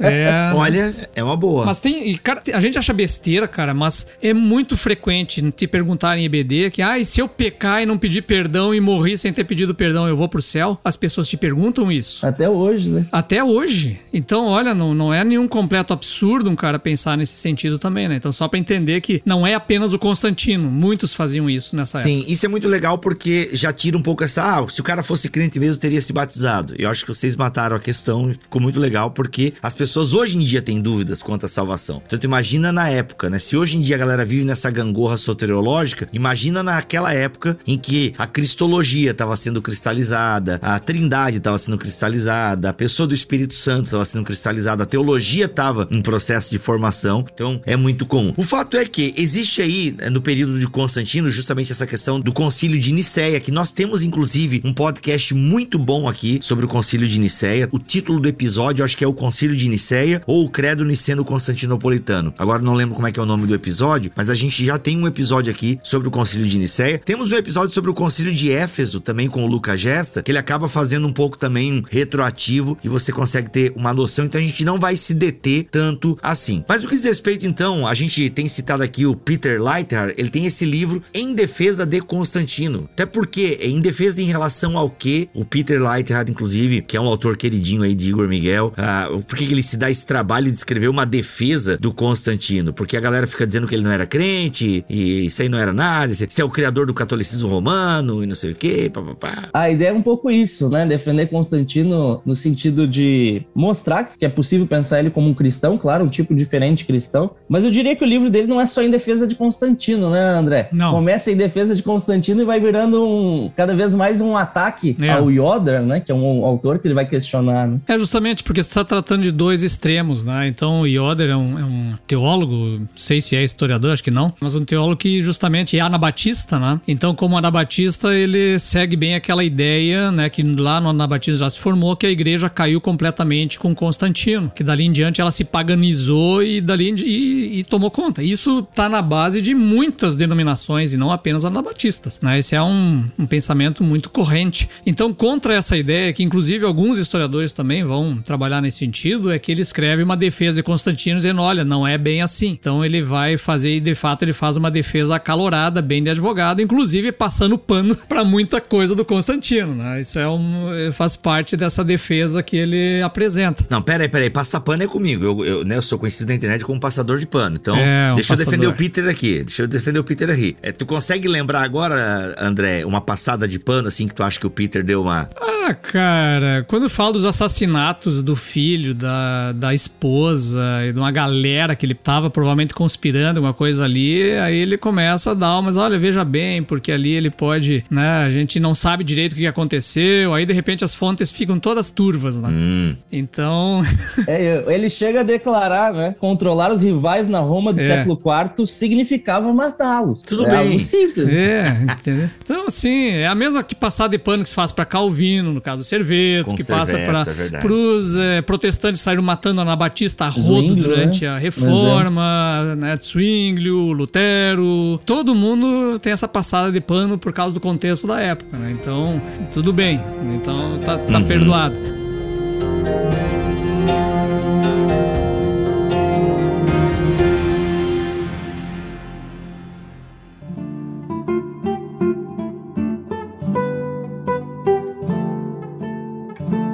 É. Olha, é uma boa. Mas tem. Cara, a gente acha besteira, cara, mas é muito frequente te perguntarem em EBD que, ah, e se eu pecar e não pedir perdão e morrer sem ter pedido perdão, eu vou pro céu? As pessoas te perguntam isso. Até hoje, né? Até hoje. Então, olha, não, não é nenhum completo absurdo um cara pensar nesse sentido também, né? Então, só para entender que não é apenas o Constantino. Muitos faziam isso nessa Sim, época. Sim, isso é muito legal porque já tira um pouco essa. Ah, se o cara fosse crente mesmo, teria se batizado. Eu acho que vocês mataram a questão, ficou muito legal porque as pessoas hoje em dia têm dúvidas quanto à salvação. Então, tu imagina na época, né? Se hoje em dia a galera vive nessa gangorra soteriológica, imagina naquela época em que a cristologia estava sendo cristalizada, a trindade estava sendo cristalizada, a pessoa do Espírito Santo estava sendo cristalizada, a teologia estava em processo de formação. Então, é muito comum. O fato é que existe aí, né, no período de Constantino, justamente essa questão do concílio de Nicéia, que nós temos inclusive um podcast muito bom aqui sobre o concílio de Nicéia. O título do episódio, acho que é o Concílio de Nicéia ou o Credo Niceno Constantinopolitano. Agora não lembro como é que é o nome do episódio, mas a gente já tem um episódio aqui sobre o concílio de Nicéia. Temos um episódio sobre o concílio de Éfeso, também com o Lucas Gesta, que ele acaba fazendo um pouco também retroativo e você consegue ter uma noção, então a gente não vai se deter tanto assim. Mas o que diz respeito então, a gente tem citado aqui o Peter Leiter, ele tem esse livro Em Defesa de Constantino. Até porque é em defesa em relação ao que o Peter Leiter, inclusive, que é um autor queridinho aí de Igor Miguel, uh, por que ele se dá esse trabalho de escrever uma defesa do Constantino? Porque a galera fica dizendo que ele não era crente e isso aí não era nada, você é o criador do catolicismo romano e não sei o que, papapá. A ideia é um pouco isso, né? Defender Constantino no sentido de mostrar que é possível pensar ele como um cristão, claro, um tipo diferente de cristão, mas eu diria que o livro dele não é só em defesa de Constantino, né, André? Não. Começa em defesa de Constantino e vai virando um, cada vez mais um ataque É. ao Yoder, né? Que é um autor que ele vai questionar, né? É justamente porque você está tratando de dois extremos, né? Então o Yoder é um, é um teólogo, não sei se é historiador, acho que não, mas um teólogo que justamente é anabatista, né? Então, como anabatista, ele segue bem aquela ideia, né? Que lá no anabatismo já se formou que a igreja caiu completamente com Constantino, que dali em diante ela se paganizou e dali e, e tomou conta. Isso tá na base de muitas denominações e não apenas anabatistas, né? Esse é um, um pensamento muito corrente. Então, contra essa ideia, que inclusive alguns historiadores também vão trabalhar nesse sentido, é que ele escreve uma defesa de Constantino dizendo: olha, não é bem assim. Então, ele vai fazer, e de fato, ele faz uma defesa acalorada, bem de advogado, inclusive passando pano para muita coisa do Constantino, né? Isso é um, faz parte dessa defesa que ele apresenta. Não, peraí, peraí, passar pano é comigo. Eu, eu, né, eu sou conhecido na internet como passador de pano. Então, É, um deixa eu defender passador. o Peter aqui. Deixa eu defender o Peter aqui. É, tu consegue lembrar agora, André, uma passada de pano assim que tu acha que o Peter deu uma. Ah, cara, quando eu falo dos assassinatos do filho, da, da esposa e de uma galera que ele tava provavelmente conspirando alguma coisa ali, aí ele começa a dar, mas olha, veja bem, porque ali ele pode, né, a gente não sabe direito o que aconteceu, aí de repente as fontes ficam todas turvas, né? Hum. Então, É, ele chega a declarar, né? Controlar os rivais na Roma do É. século IV significava matá-los. Tudo é bem. algo simples. é, entendeu? Então, assim, é a mesma que passar de pano que se faz pra Calvino, no caso do Serveto, Com que passa para é os protestantes saíram matando Anabatista a rodo Zwinglio, durante né? a reforma, né? Zwinglio, Lutero, todo mundo tem essa passada de pano por causa do contexto da época, né? Então, tudo bem. Então, tá, tá Uhum. perdoado.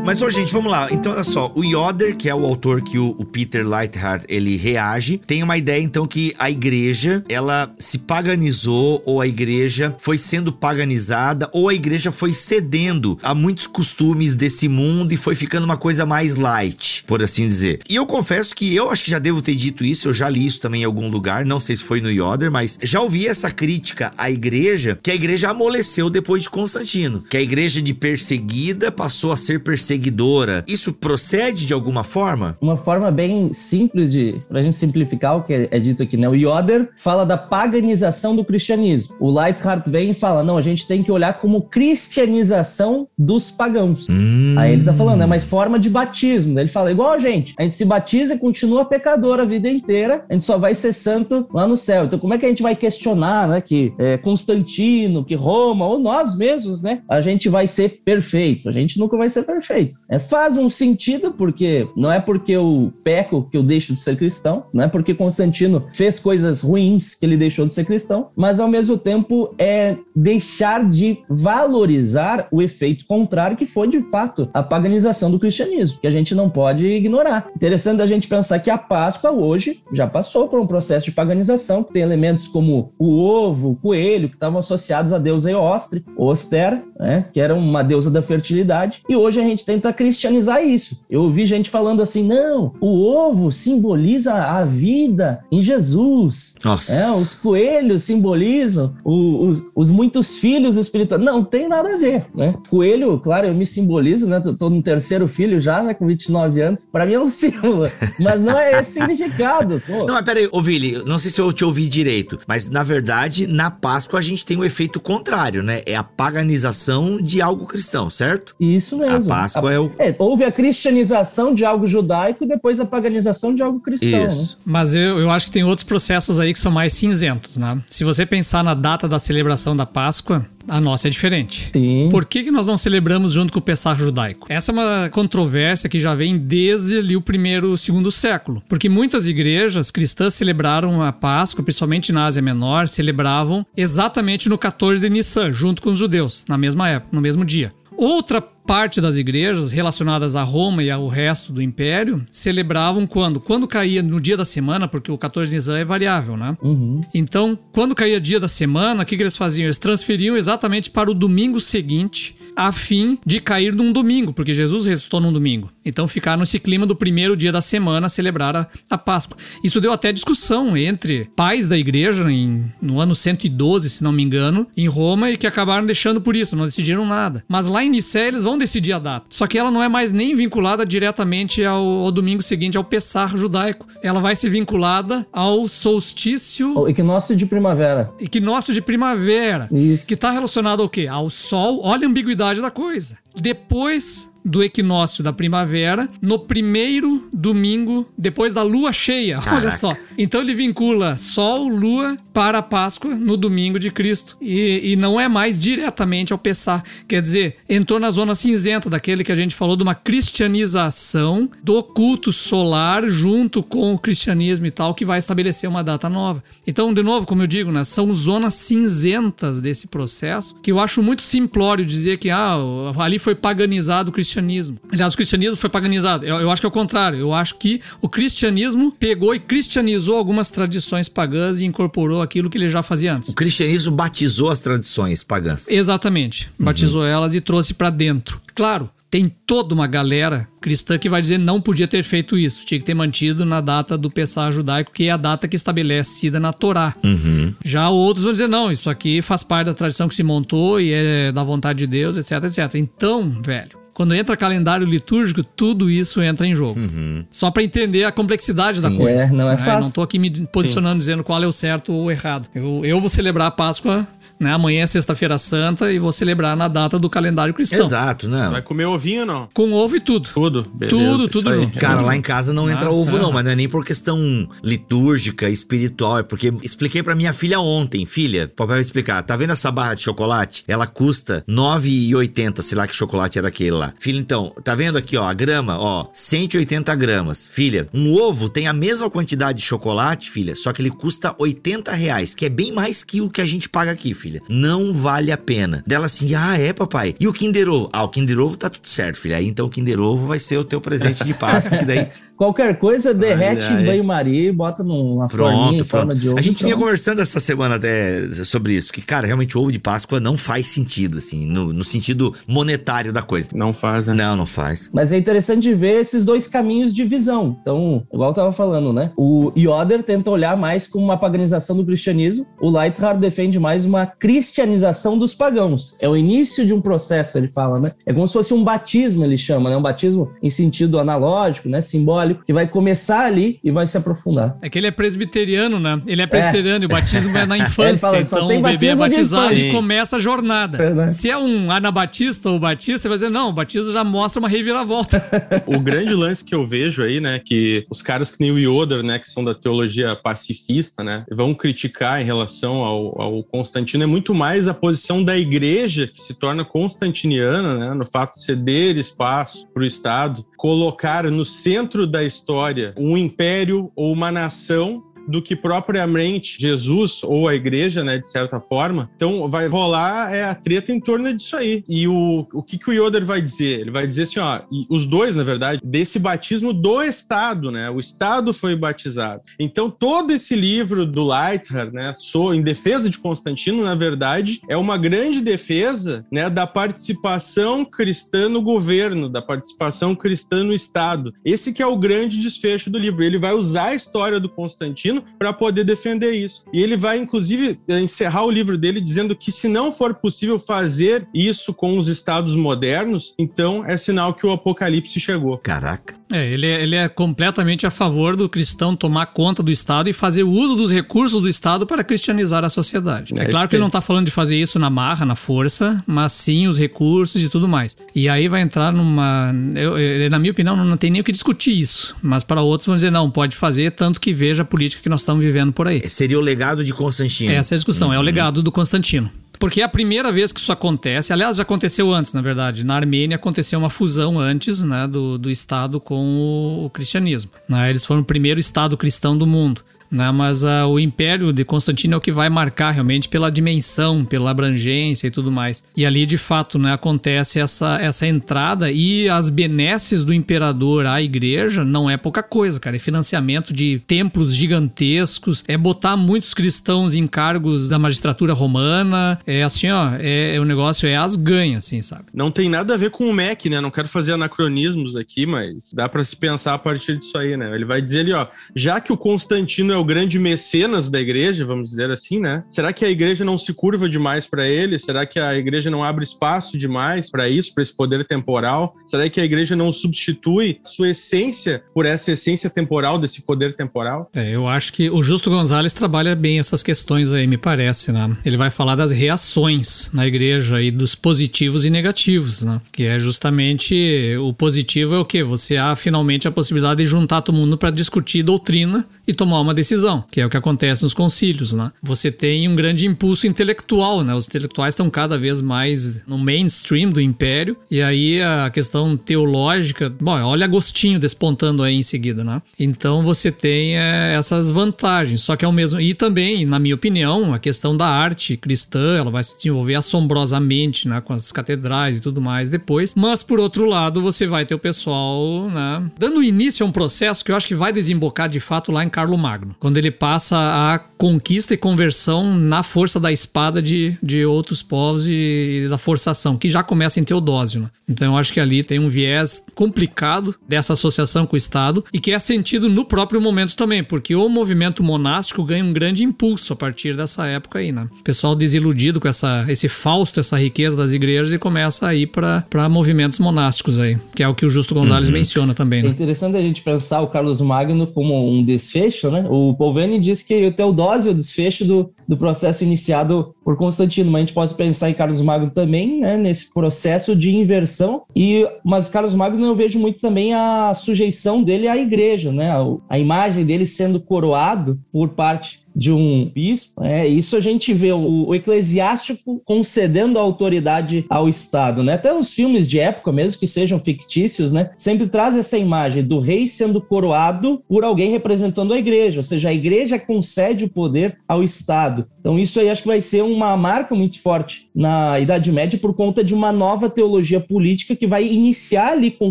Mas, ô, gente, vamos lá. Então, olha só. O Yoder, que é o autor que o, o Peter Lightheart, ele reage, tem uma ideia, então, que a igreja, ela se paganizou, ou a igreja foi sendo paganizada, ou a igreja foi cedendo a muitos costumes desse mundo e foi ficando uma coisa mais light, por assim dizer. E eu confesso que eu acho que já devo ter dito isso, eu já li isso também em algum lugar, não sei se foi no Yoder, mas já ouvi essa crítica à igreja, que a igreja amoleceu depois de Constantino, que a igreja de perseguida passou a ser perseguidora. Isso procede de alguma forma? Uma forma bem simples de, pra gente simplificar o que é, é dito aqui, né? O Yoder fala da paganização do cristianismo. O Lightheart vem e fala, não, a gente tem que olhar como cristianização dos pagãos. Hum. Aí ele tá falando, é mais forma de batismo. Daí Ele fala, igual a gente, a gente se batiza e continua pecador a vida inteira, a gente só vai ser santo lá no céu. Então como é que a gente vai questionar, né, que é, Constantino, que Roma, ou nós mesmos, né, a gente vai ser perfeito? A gente nunca vai ser perfeito. É, faz um sentido, porque não é porque eu peco que eu deixo de ser cristão, não é porque Constantino fez coisas ruins que ele deixou de ser cristão, mas ao mesmo tempo é deixar de valorizar o efeito contrário que foi de fato a paganização do cristianismo, que a gente não pode ignorar. Interessante a gente pensar que a Páscoa hoje já passou por um processo de paganização, que tem elementos como o ovo, o coelho, que estavam associados à deusa Eostre, Oster, né, que era uma deusa da fertilidade, e hoje a gente tenta cristianizar isso. Eu ouvi gente falando assim: não, o ovo simboliza a vida em Jesus. Nossa. É, os coelhos simbolizam o, os, os, muitos filhos espirituais. Não, tem nada a ver, né? Coelho, claro, eu me simbolizo, né? Tô, tô no terceiro filho já, né? Com 29 anos. Para mim é um símbolo, mas não é esse significado. Pô. Não, mas peraí, ô Vili, não sei se eu te ouvi direito, mas na verdade, na Páscoa a gente tem o um efeito contrário, né? É a paganização de algo cristão, certo? Isso mesmo. A Páscoa a, é o. É, houve a cristianização de algo judaico e depois a paganização de algo cristão. Isso. Né? Mas eu, eu acho que tem outros processos aí que são mais cinzentos, né? Se você pensar na data da celebração da Páscoa, a nossa é diferente. Sim. Por que, que nós não celebramos junto com o Pessah judaico? Essa é uma controvérsia que já vem desde ali o primeiro, o segundo século. Porque muitas igrejas cristãs celebraram a Páscoa, principalmente na Ásia Menor, celebravam exatamente no 14 de Nissan, junto com os judeus, na mesma época, no mesmo dia. Outra parte das igrejas relacionadas a Roma e ao resto do império celebravam quando? Quando caía no dia da semana, porque o 14 de Nisan é variável, né? Uhum. Então, quando caía dia da semana, o que, que eles faziam? Eles transferiam exatamente para o domingo seguinte a fim de cair num domingo, porque Jesus ressuscitou num domingo. Então ficar nesse clima do primeiro dia da semana celebrar a, a Páscoa. Isso deu até discussão entre pais da igreja em, no ano 112, se não me engano, em Roma e que acabaram deixando por isso, não decidiram nada. Mas lá em Nicéia eles vão decidir a data. Só que ela não é mais nem vinculada diretamente ao, ao domingo seguinte, ao Pessar judaico. Ela vai ser vinculada ao solstício... O equinócio de primavera. Equinócio de primavera. Isso. Que está relacionado ao quê? Ao sol. Olha a ambiguidade da coisa. Depois do equinócio da primavera no primeiro domingo depois da lua cheia. Caraca. Olha só. Então ele vincula Sol, Lua para a Páscoa no domingo de Cristo. E, e não é mais diretamente ao Pessar. Quer dizer, entrou na zona cinzenta daquele que a gente falou de uma cristianização do culto solar junto com o cristianismo e tal, que vai estabelecer uma data nova. Então, de novo, como eu digo, né, são zonas cinzentas desse processo que eu acho muito simplório dizer que ah, ali foi paganizado o cristianismo cristianismo. Aliás, o cristianismo foi paganizado. Eu, eu acho que é o contrário. Eu acho que o cristianismo pegou e cristianizou algumas tradições pagãs e incorporou aquilo que ele já fazia antes. O cristianismo batizou as tradições pagãs. Exatamente. Batizou uhum. elas e trouxe para dentro. Claro, tem toda uma galera cristã que vai dizer não podia ter feito isso, tinha que ter mantido na data do Pessah judaico, que é a data que é estabelecida na Torá. Uhum. Já outros vão dizer não, isso aqui faz parte da tradição que se montou e é da vontade de Deus, etc, etc. Então, velho, quando entra calendário litúrgico, tudo isso entra em jogo. Uhum. Só para entender a complexidade Sim, da coisa. É, não é fácil. não tô aqui me posicionando Sim. dizendo qual é o certo ou o errado. Eu, eu vou celebrar a Páscoa né? Amanhã é sexta-feira santa e vou celebrar na data do calendário cristão. Exato, não. Vai comer ovinho ou não? Com ovo e tudo. Tudo, beleza. Tudo, tudo junto. Cara, lá em casa não entra ah, ovo, não, mas não é nem por questão litúrgica, espiritual, é porque expliquei pra minha filha ontem, filha, papai vai explicar. Tá vendo essa barra de chocolate? Ela custa R$ 9,80, sei lá que chocolate era aquele lá. Filha, então, tá vendo aqui, ó, a grama, ó, 180 gramas. Filha, um ovo tem a mesma quantidade de chocolate, filha, só que ele custa 80 reais, que é bem mais que o que a gente paga aqui, filha filha. Não vale a pena. Dela assim, ah, é, papai. E o Kinder Ovo? Ah, o Kinder Ovo tá tudo certo, filha. Aí então o Kinder Ovo vai ser o teu presente de Páscoa, que daí Qualquer coisa, derrete em banho-maria e bota numa pronto, forminha, pronto. forma de ovo. A gente vinha conversando essa semana até sobre isso, que, cara, realmente o ovo de Páscoa não faz sentido, assim, no, no sentido monetário da coisa. Não faz, né? Não, não faz. Mas é interessante ver esses dois caminhos de visão. Então, igual eu tava falando, né? O Yoder tenta olhar mais como uma paganização do cristianismo, o Leithard defende mais uma cristianização dos pagãos. É o início de um processo, ele fala, né? É como se fosse um batismo, ele chama, né? Um batismo em sentido analógico, né? Simbólico que vai começar ali e vai se aprofundar. É que ele é presbiteriano, né? Ele é presbiteriano é. e o batismo é na infância. Fala, então o bebê é batizado e começa a jornada. É, Se é um anabatista ou batista, vai dizer, não, o batismo já mostra uma reviravolta. o grande lance que eu vejo aí, né, que os caras que nem o Yoder, né, que são da teologia pacifista, né, vão criticar em relação ao, ao Constantino é muito mais a posição da igreja que se torna constantiniana, né, no fato de ceder espaço para o Estado, colocar no centro da história um império ou uma nação do que propriamente Jesus ou a igreja, né, de certa forma. Então vai rolar é a treta em torno disso aí. E o, o que, que o Yoder vai dizer? Ele vai dizer assim, ó, os dois, na verdade, desse batismo do Estado, né? O Estado foi batizado. Então todo esse livro do Leithard, né, so, em defesa de Constantino, na verdade, é uma grande defesa, né, da participação cristã no governo, da participação cristã no Estado. Esse que é o grande desfecho do livro. Ele vai usar a história do Constantino para poder defender isso. E ele vai, inclusive, encerrar o livro dele dizendo que se não for possível fazer isso com os estados modernos, então é sinal que o apocalipse chegou. Caraca. É, ele é, ele é completamente a favor do cristão tomar conta do Estado e fazer uso dos recursos do Estado para cristianizar a sociedade. É, é claro que ele não está falando de fazer isso na marra, na força, mas sim os recursos e tudo mais. E aí vai entrar numa. Eu, eu, na minha opinião, não tem nem o que discutir isso. Mas para outros vão dizer, não, pode fazer, tanto que veja a política que nós estamos vivendo por aí. Seria o legado de Constantino. Essa é a discussão, uhum. é o legado do Constantino. Porque é a primeira vez que isso acontece, aliás, já aconteceu antes, na verdade. Na Armênia aconteceu uma fusão antes né, do, do Estado com o, o cristianismo. Né? Eles foram o primeiro Estado cristão do mundo. Né? Mas uh, o Império de Constantino é o que vai marcar realmente pela dimensão, pela abrangência e tudo mais. E ali, de fato, né, acontece essa, essa entrada e as benesses do imperador à igreja não é pouca coisa, cara. É financiamento de templos gigantescos, é botar muitos cristãos em cargos da magistratura romana. É assim, ó, é, é o negócio é as ganhas, assim, sabe? Não tem nada a ver com o MEC, né? Não quero fazer anacronismos aqui, mas dá para se pensar a partir disso aí, né? Ele vai dizer ali, ó, já que o Constantino é o grande mecenas da igreja, vamos dizer assim, né? Será que a igreja não se curva demais para ele? Será que a igreja não abre espaço demais para isso, para esse poder temporal? Será que a igreja não substitui sua essência por essa essência temporal desse poder temporal? É, eu acho que o Justo Gonzalez trabalha bem essas questões aí, me parece, né? Ele vai falar das reações na igreja e dos positivos e negativos, né? Que é justamente o positivo é o que você há finalmente a possibilidade de juntar todo mundo para discutir doutrina e tomar uma decisão, que é o que acontece nos concílios, né? Você tem um grande impulso intelectual, né? Os intelectuais estão cada vez mais no mainstream do império, e aí a questão teológica, bom, olha Agostinho despontando aí em seguida, né? Então você tem é, essas vantagens, só que é o mesmo. E também, na minha opinião, a questão da arte cristã, ela vai se desenvolver assombrosamente, né? Com as catedrais e tudo mais depois. Mas por outro lado, você vai ter o pessoal, né? Dando início a um processo que eu acho que vai desembocar de fato lá em Carlo Magno, quando ele passa a conquista e conversão na força da espada de, de outros povos e, e da forçação, que já começa em Teodósio. Né? Então eu acho que ali tem um viés complicado dessa associação com o Estado e que é sentido no próprio momento também, porque o movimento monástico ganha um grande impulso a partir dessa época aí, né? O pessoal desiludido com essa, esse fausto, essa riqueza das igrejas e começa a ir para movimentos monásticos aí, que é o que o Justo Gonzalez uhum. menciona também. Né? É interessante a gente pensar o Carlos Magno como um desfecho desfecho, né? O Polveni diz que o Teodósio é o desfecho do, do processo iniciado por Constantino, mas a gente pode pensar em Carlos Magno também, né? Nesse processo de inversão. E mas Carlos Magno eu vejo muito também a sujeição dele à igreja, né? A, a imagem dele sendo coroado por parte de um bispo. É, isso a gente vê o, o eclesiástico concedendo autoridade ao Estado, né? Até os filmes de época, mesmo que sejam fictícios, né? Sempre traz essa imagem do rei sendo coroado por alguém representando a igreja, ou seja, a igreja concede o poder ao Estado. Então isso aí acho que vai ser uma marca muito forte na Idade Média por conta de uma nova teologia política que vai iniciar ali com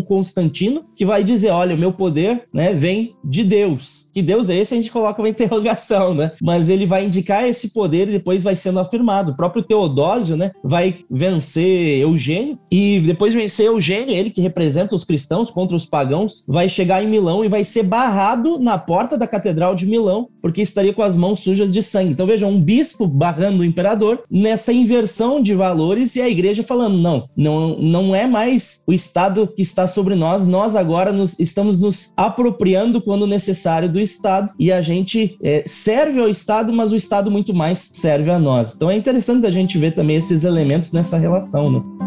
Constantino, que vai dizer, olha, o meu poder, né, vem de Deus. Que Deus é esse? A gente coloca uma interrogação, né? Mas ele vai indicar esse poder e depois vai sendo afirmado. O próprio Teodósio, né, vai vencer Eugênio e depois de vencer Eugênio, ele que representa os cristãos contra os pagãos, vai chegar em Milão e vai ser barrado na porta da Catedral de Milão, porque estaria com as mãos sujas de sangue. Então vejam, um bispo barrando o imperador nessa inversão de valores e a igreja falando: não, não, não é mais o Estado que está sobre nós, nós agora nos, estamos nos apropriando quando necessário do Estado e a gente é, serve ao Estado, mas o Estado muito mais serve a nós. Então é interessante a gente ver também esses elementos nessa relação, né?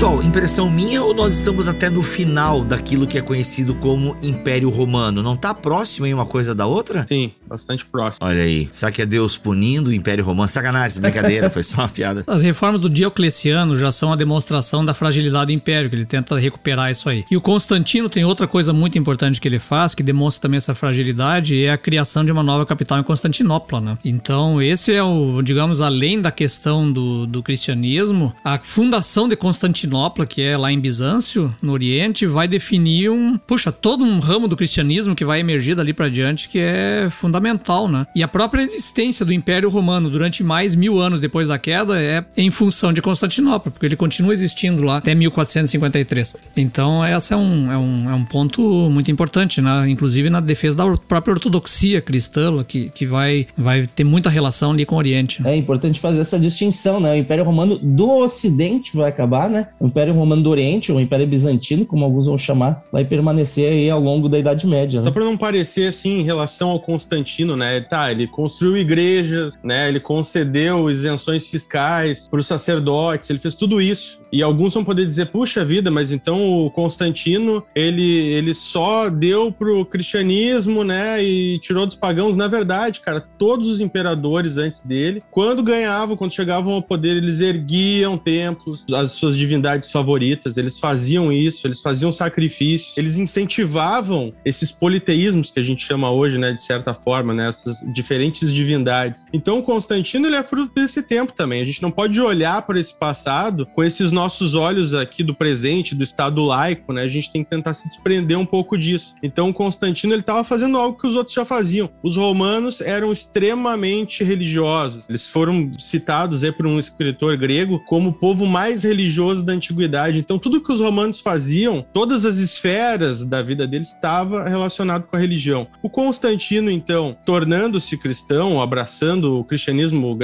Pessoal, impressão minha ou nós estamos até no final daquilo que é conhecido como Império Romano? Não tá próximo aí uma coisa da outra? Sim, bastante próximo. Olha aí, será que é Deus punindo o Império Romano? Sacanagem, brincadeira, foi só uma piada. As reformas do Diocleciano já são a demonstração da fragilidade do Império, que ele tenta recuperar isso aí. E o Constantino tem outra coisa muito importante que ele faz, que demonstra também essa fragilidade, é a criação de uma nova capital em Constantinopla, né? Então, esse é o, digamos, além da questão do, do cristianismo, a fundação de Constantinopla, que é lá em Bizâncio, no Oriente, vai definir um, puxa, todo um ramo do cristianismo que vai emergir dali para diante, que é fundamental, né? E a própria existência do Império Romano durante mais mil anos depois da queda é em função de Constantinopla, porque ele continua existindo lá até 1453. Então, essa é um, é um, é um ponto muito importante, né? inclusive na defesa da própria ortodoxia cristã, que, que vai, vai ter muita relação ali com o Oriente. É importante fazer essa distinção, né? O Império Romano do Ocidente vai acabar, né? O Império Romano do Oriente, ou Império Bizantino, como alguns vão chamar, vai permanecer aí ao longo da Idade Média. Né? Só para não parecer assim em relação ao Constantino, né? Tá, ele construiu igrejas, né? Ele concedeu isenções fiscais para os sacerdotes, ele fez tudo isso. E alguns vão poder dizer, puxa vida, mas então o Constantino, ele, ele só deu pro cristianismo, né? E tirou dos pagãos. Na verdade, cara, todos os imperadores antes dele, quando ganhavam, quando chegavam ao poder, eles erguiam templos, as suas divindades favoritas, eles faziam isso, eles faziam sacrifícios, eles incentivavam esses politeísmos que a gente chama hoje, né, de certa forma, né, essas diferentes divindades. Então, o Constantino, ele é fruto desse tempo também. A gente não pode olhar para esse passado com esses nossos olhos aqui do presente, do Estado laico, né? A gente tem que tentar se desprender um pouco disso. Então, o Constantino, ele estava fazendo algo que os outros já faziam. Os romanos eram extremamente religiosos. Eles foram citados aí por um escritor grego como o povo mais religioso da antiguidade. Então, tudo que os romanos faziam, todas as esferas da vida deles estava relacionado com a religião. O Constantino, então, tornando-se cristão, abraçando o cristianismo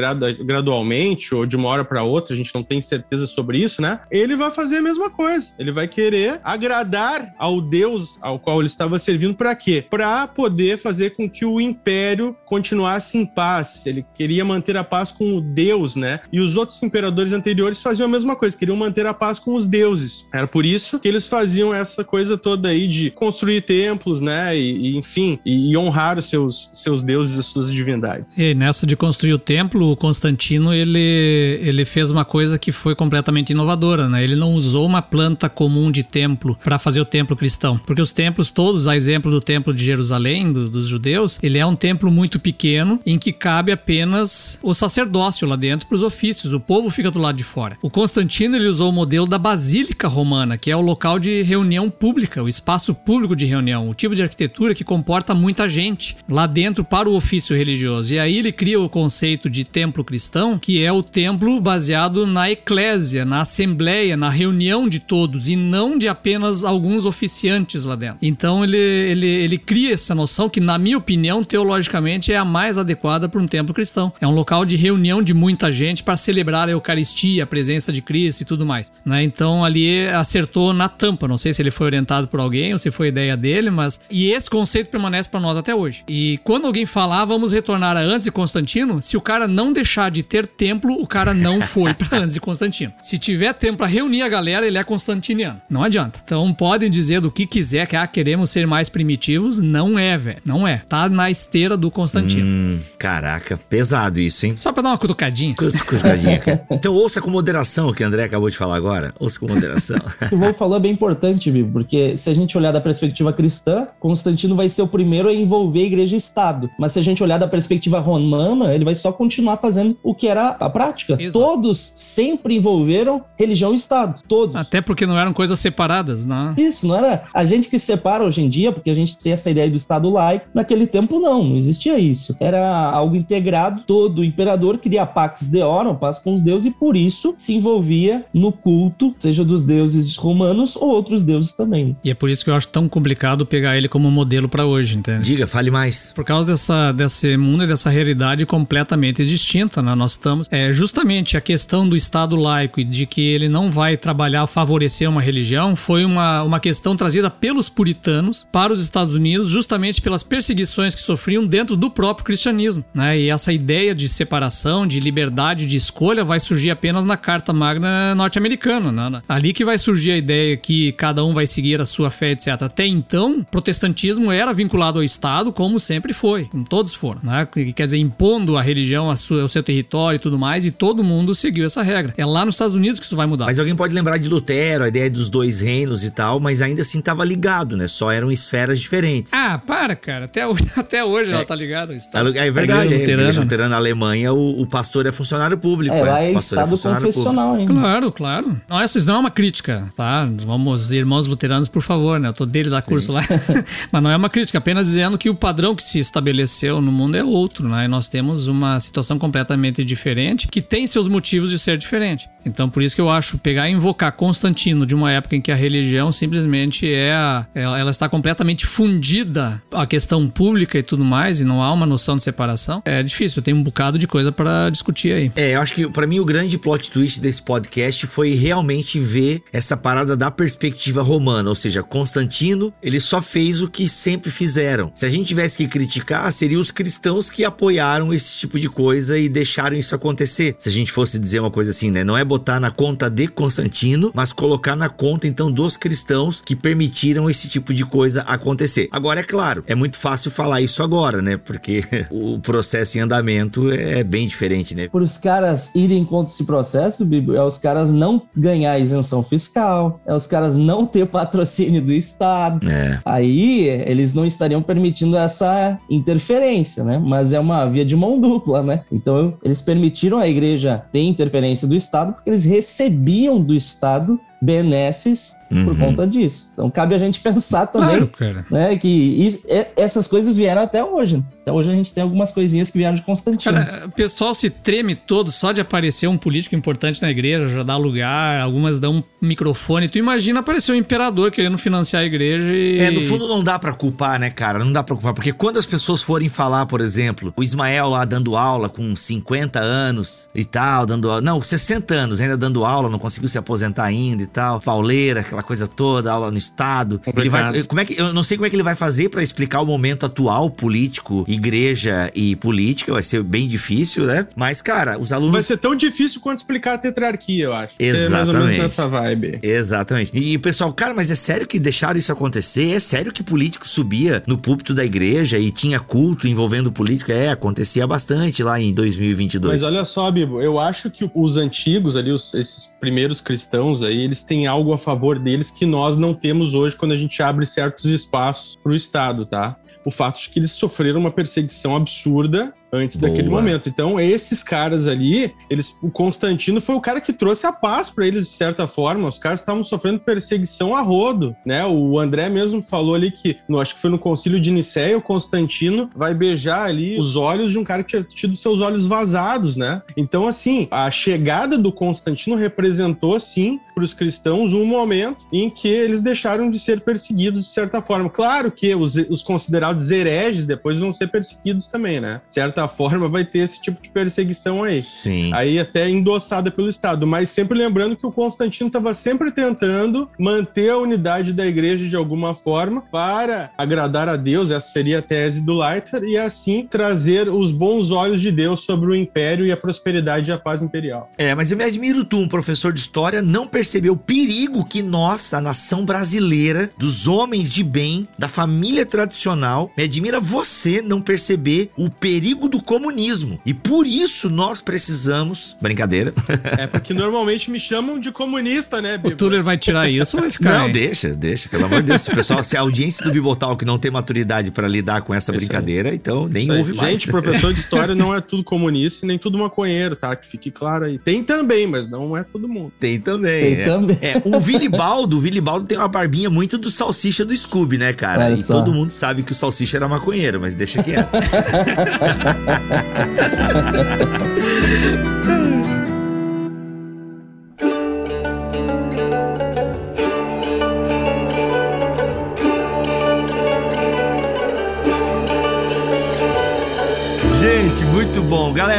gradualmente ou de uma hora para outra, a gente não tem certeza sobre isso, né? Ele vai fazer a mesma coisa. Ele vai querer agradar ao Deus ao qual ele estava servindo para quê? Para poder fazer com que o império continuasse em paz. Ele queria manter a paz com o Deus, né? E os outros imperadores anteriores faziam a mesma coisa, queriam manter a paz com os deuses. Era por isso que eles faziam essa coisa toda aí de construir templos, né? E, e enfim, e, e, honrar os seus, seus deuses e suas divindades. E nessa de construir o templo, o Constantino ele, ele fez uma coisa que foi completamente inovadora, né? Ele não usou uma planta comum de templo para fazer o templo cristão, porque os templos todos, a exemplo do templo de Jerusalém, do, dos judeus, ele é um templo muito pequeno em que cabe apenas o sacerdócio lá dentro para os ofícios, o povo fica do lado de fora. O Constantino ele usou o modelo da Basílica Romana, que é o local de reunião pública, o espaço público de reunião, o tipo de arquitetura que comporta muita gente lá dentro para o ofício religioso. E aí ele cria o conceito de templo cristão, que é o templo baseado na eclésia, na assembleia, na reunião de todos e não de apenas alguns oficiantes lá dentro. Então ele, ele, ele cria essa noção que, na minha opinião, teologicamente é a mais adequada para um templo cristão. É um local de reunião de muita gente para celebrar a Eucaristia, a presença de Cristo e tudo mais. Né? Então ali acertou na tampa. Não sei se ele foi orientado por alguém ou se foi ideia dele, mas. E esse conceito permanece para nós até hoje. E quando alguém falar, vamos retornar a antes de Constantino, se o cara não deixar de ter templo, o cara não foi para antes de Constantino. Se tiver tempo para reunir a galera, ele é constantiniano. Não adianta. Então podem dizer do que quiser, que ah, queremos ser mais primitivos. Não é, velho. Não é. Tá na esteira do Constantino. Hum, caraca, pesado isso, hein? Só pra dar uma cutucadinha. Cutucadinha, cara. Então ouça com moderação o que o André acabou de falar agora. Ouça com moderação. o que o Vô falou é bem importante, Vivo, porque se a gente olhar da perspectiva cristã, Constantino vai ser o primeiro a envolver a igreja e Estado. Mas se a gente olhar da perspectiva romana, ele vai só continuar fazendo o que era a prática. Exato. Todos sempre envolveram religião e Estado. Todos. Até porque não eram coisas separadas, né? Isso, não era a gente que separa hoje em dia, porque a gente tem essa ideia do Estado laico. Naquele tempo, não, não existia isso. Era algo integrado. Todo imperador queria pax deorum, paz com os deuses, e por isso se envolvia no culto, seja dos deuses romanos ou outros deuses também. E é por isso que eu acho tão complicado pegar ele como modelo para hoje, entende? Diga, fale mais. Por causa dessa, desse mundo e dessa realidade completamente distinta, né? Nós estamos. É, justamente a questão do Estado laico e de que ele não vai trabalhar a favorecer uma religião foi uma, uma questão trazida pelos puritanos para os Estados Unidos, justamente pelas perseguições que sofriam dentro do próprio cristianismo, né? E essa ideia de separação, de liberdade de escolha vai surgir apenas na Carta Magna norte-americana, né? Ali que vai surgir a ideia que cada um vai seguir a sua fé, etc. Até então, protestantismo era vinculado ao Estado, como sempre foi, como todos foram, né? Quer dizer, impondo a religião ao seu território e tudo mais, e todo mundo seguiu essa regra. É lá nos Estados Unidos que isso vai mudar. Mas alguém pode lembrar de Lutero, a ideia dos dois reinos e tal, mas ainda assim estava ligado, né? Só eram esferas diferentes. Ah, para, cara. Até hoje, até hoje é. ela tá ligada ao Estado. É verdade, a igreja luterana na Alemanha, o, o, pastor é funcionário público. É, lá é, é Estado é confessional ainda. Claro, claro. Não, isso não é uma crítica, tá? Vamos, irmãos luteranos, por favor, né? Eu tô dele da curso Sim. lá. mas não é uma crítica, apenas dizendo que o padrão que se estabeleceu no mundo é outro, né? E nós temos uma situação completamente diferente que tem seus motivos de ser diferente. Então, por isso que eu acho pegar e invocar Constantino de uma época em que a religião simplesmente é a, ela, está completamente fundida a questão pública e tudo mais, e não há uma noção de separação, é difícil. Tem um bocado de coisa para discutir aí. É, eu acho que para mim o grande plot twist desse podcast foi realmente ver essa parada da perspectiva romana, ou seja, Constantino, ele só fez o que sempre fizeram. Se a gente tivesse que criticar, seriam os cristãos que apoiaram esse tipo de coisa e deixaram isso acontecer. Se a gente fosse dizer uma coisa assim, né, não é botar na conta de Constantino, mas colocar na conta então dos cristãos que permitiram esse tipo de coisa acontecer. Agora é claro, é muito fácil falar isso agora, né? Porque o processo em andamento é bem diferente, né? Por os caras irem contra esse processo, Bibo, é os caras não ganhar isenção fiscal, é os caras não ter patrocínio do Estado. É. Aí eles não estariam permitindo essa interferência, né? Mas é uma via de mão dupla, né? Então eles permitiram a igreja ter interferência do Estado porque eles recebiam do Estado benesses uhum. por conta disso. Então cabe a gente pensar também claro, né, que isso, essas coisas vieram até hoje. Até hoje a gente tem algumas coisinhas que vieram de Constantino. Cara, o pessoal se treme todo só de aparecer um político importante na igreja, já dá lugar, algumas dão um microfone. Tu imagina aparecer um imperador querendo financiar a igreja e... É, no fundo não dá para culpar, né, cara? Não dá pra culpar, porque quando as pessoas forem falar, por exemplo, o Ismael lá dando aula com 50 anos e tal, dando aula, não, 60 anos ainda dando aula, não conseguiu se aposentar ainda e tal, pauleira, aquela coisa toda, aula no estado. Ele vai, como é que eu não sei como é que ele vai fazer para explicar o momento atual político, igreja e política, vai ser bem difícil, né? Mas cara, os alunos Vai ser tão difícil quanto explicar a tetrarquia, eu acho. Exatamente. É ou menos nessa vibe. Exatamente. E o pessoal, cara, mas é sério que deixaram isso acontecer? É sério que político subia no púlpito da igreja e tinha culto envolvendo político? É, acontecia bastante lá em 2022. Mas olha só, Bibo, eu acho que os antigos ali, os, esses primeiros cristãos aí, eles têm algo a favor deles que nós não temos hoje quando a gente abre certos espaços para o Estado, tá? O fato de que eles sofreram uma perseguição absurda antes Boa. daquele momento. Então, esses caras ali, eles, o Constantino foi o cara que trouxe a paz para eles de certa forma. Os caras estavam sofrendo perseguição a rodo, né? O André mesmo falou ali que, no, acho que foi no Concílio de Nicéia, o Constantino vai beijar ali os olhos de um cara que tinha tido seus olhos vazados, né? Então, assim, a chegada do Constantino representou, sim, para os cristãos um momento em que eles deixaram de ser perseguidos de certa forma. Claro que os, os considerados hereges depois vão ser perseguidos também, né? Certa forma, vai ter esse tipo de perseguição aí. Sim. Aí até endossada pelo Estado. Mas sempre lembrando que o Constantino estava sempre tentando manter a unidade da igreja de alguma forma para agradar a Deus, essa seria a tese do Leiter, e assim trazer os bons olhos de Deus sobre o império e a prosperidade e a paz imperial. É, mas eu me admiro tu, um professor de história, não percebeu o perigo que nós, a nação brasileira, dos homens de bem, da família tradicional, me admira você não perceber o perigo do do comunismo. E por isso nós precisamos. Brincadeira. É porque normalmente me chamam de comunista, né, Bibo? O Tuller vai tirar isso ou vai ficar? Não, aí? deixa, deixa, pelo amor de Deus. Pessoal, se a audiência do Bibotal que não tem maturidade para lidar com essa deixa brincadeira, aí. então nem ouve Gente, mais. Gente, professor de história não é tudo comunista e nem tudo maconheiro, tá? Que fique claro aí. Tem também, mas não é todo mundo. Tem também. Tem é. também. É, o Vilibaldo, o Vilibaldo tem uma barbinha muito do salsicha do Scooby, né, cara? Olha e só. todo mundo sabe que o salsicha era maconheiro, mas deixa quieto.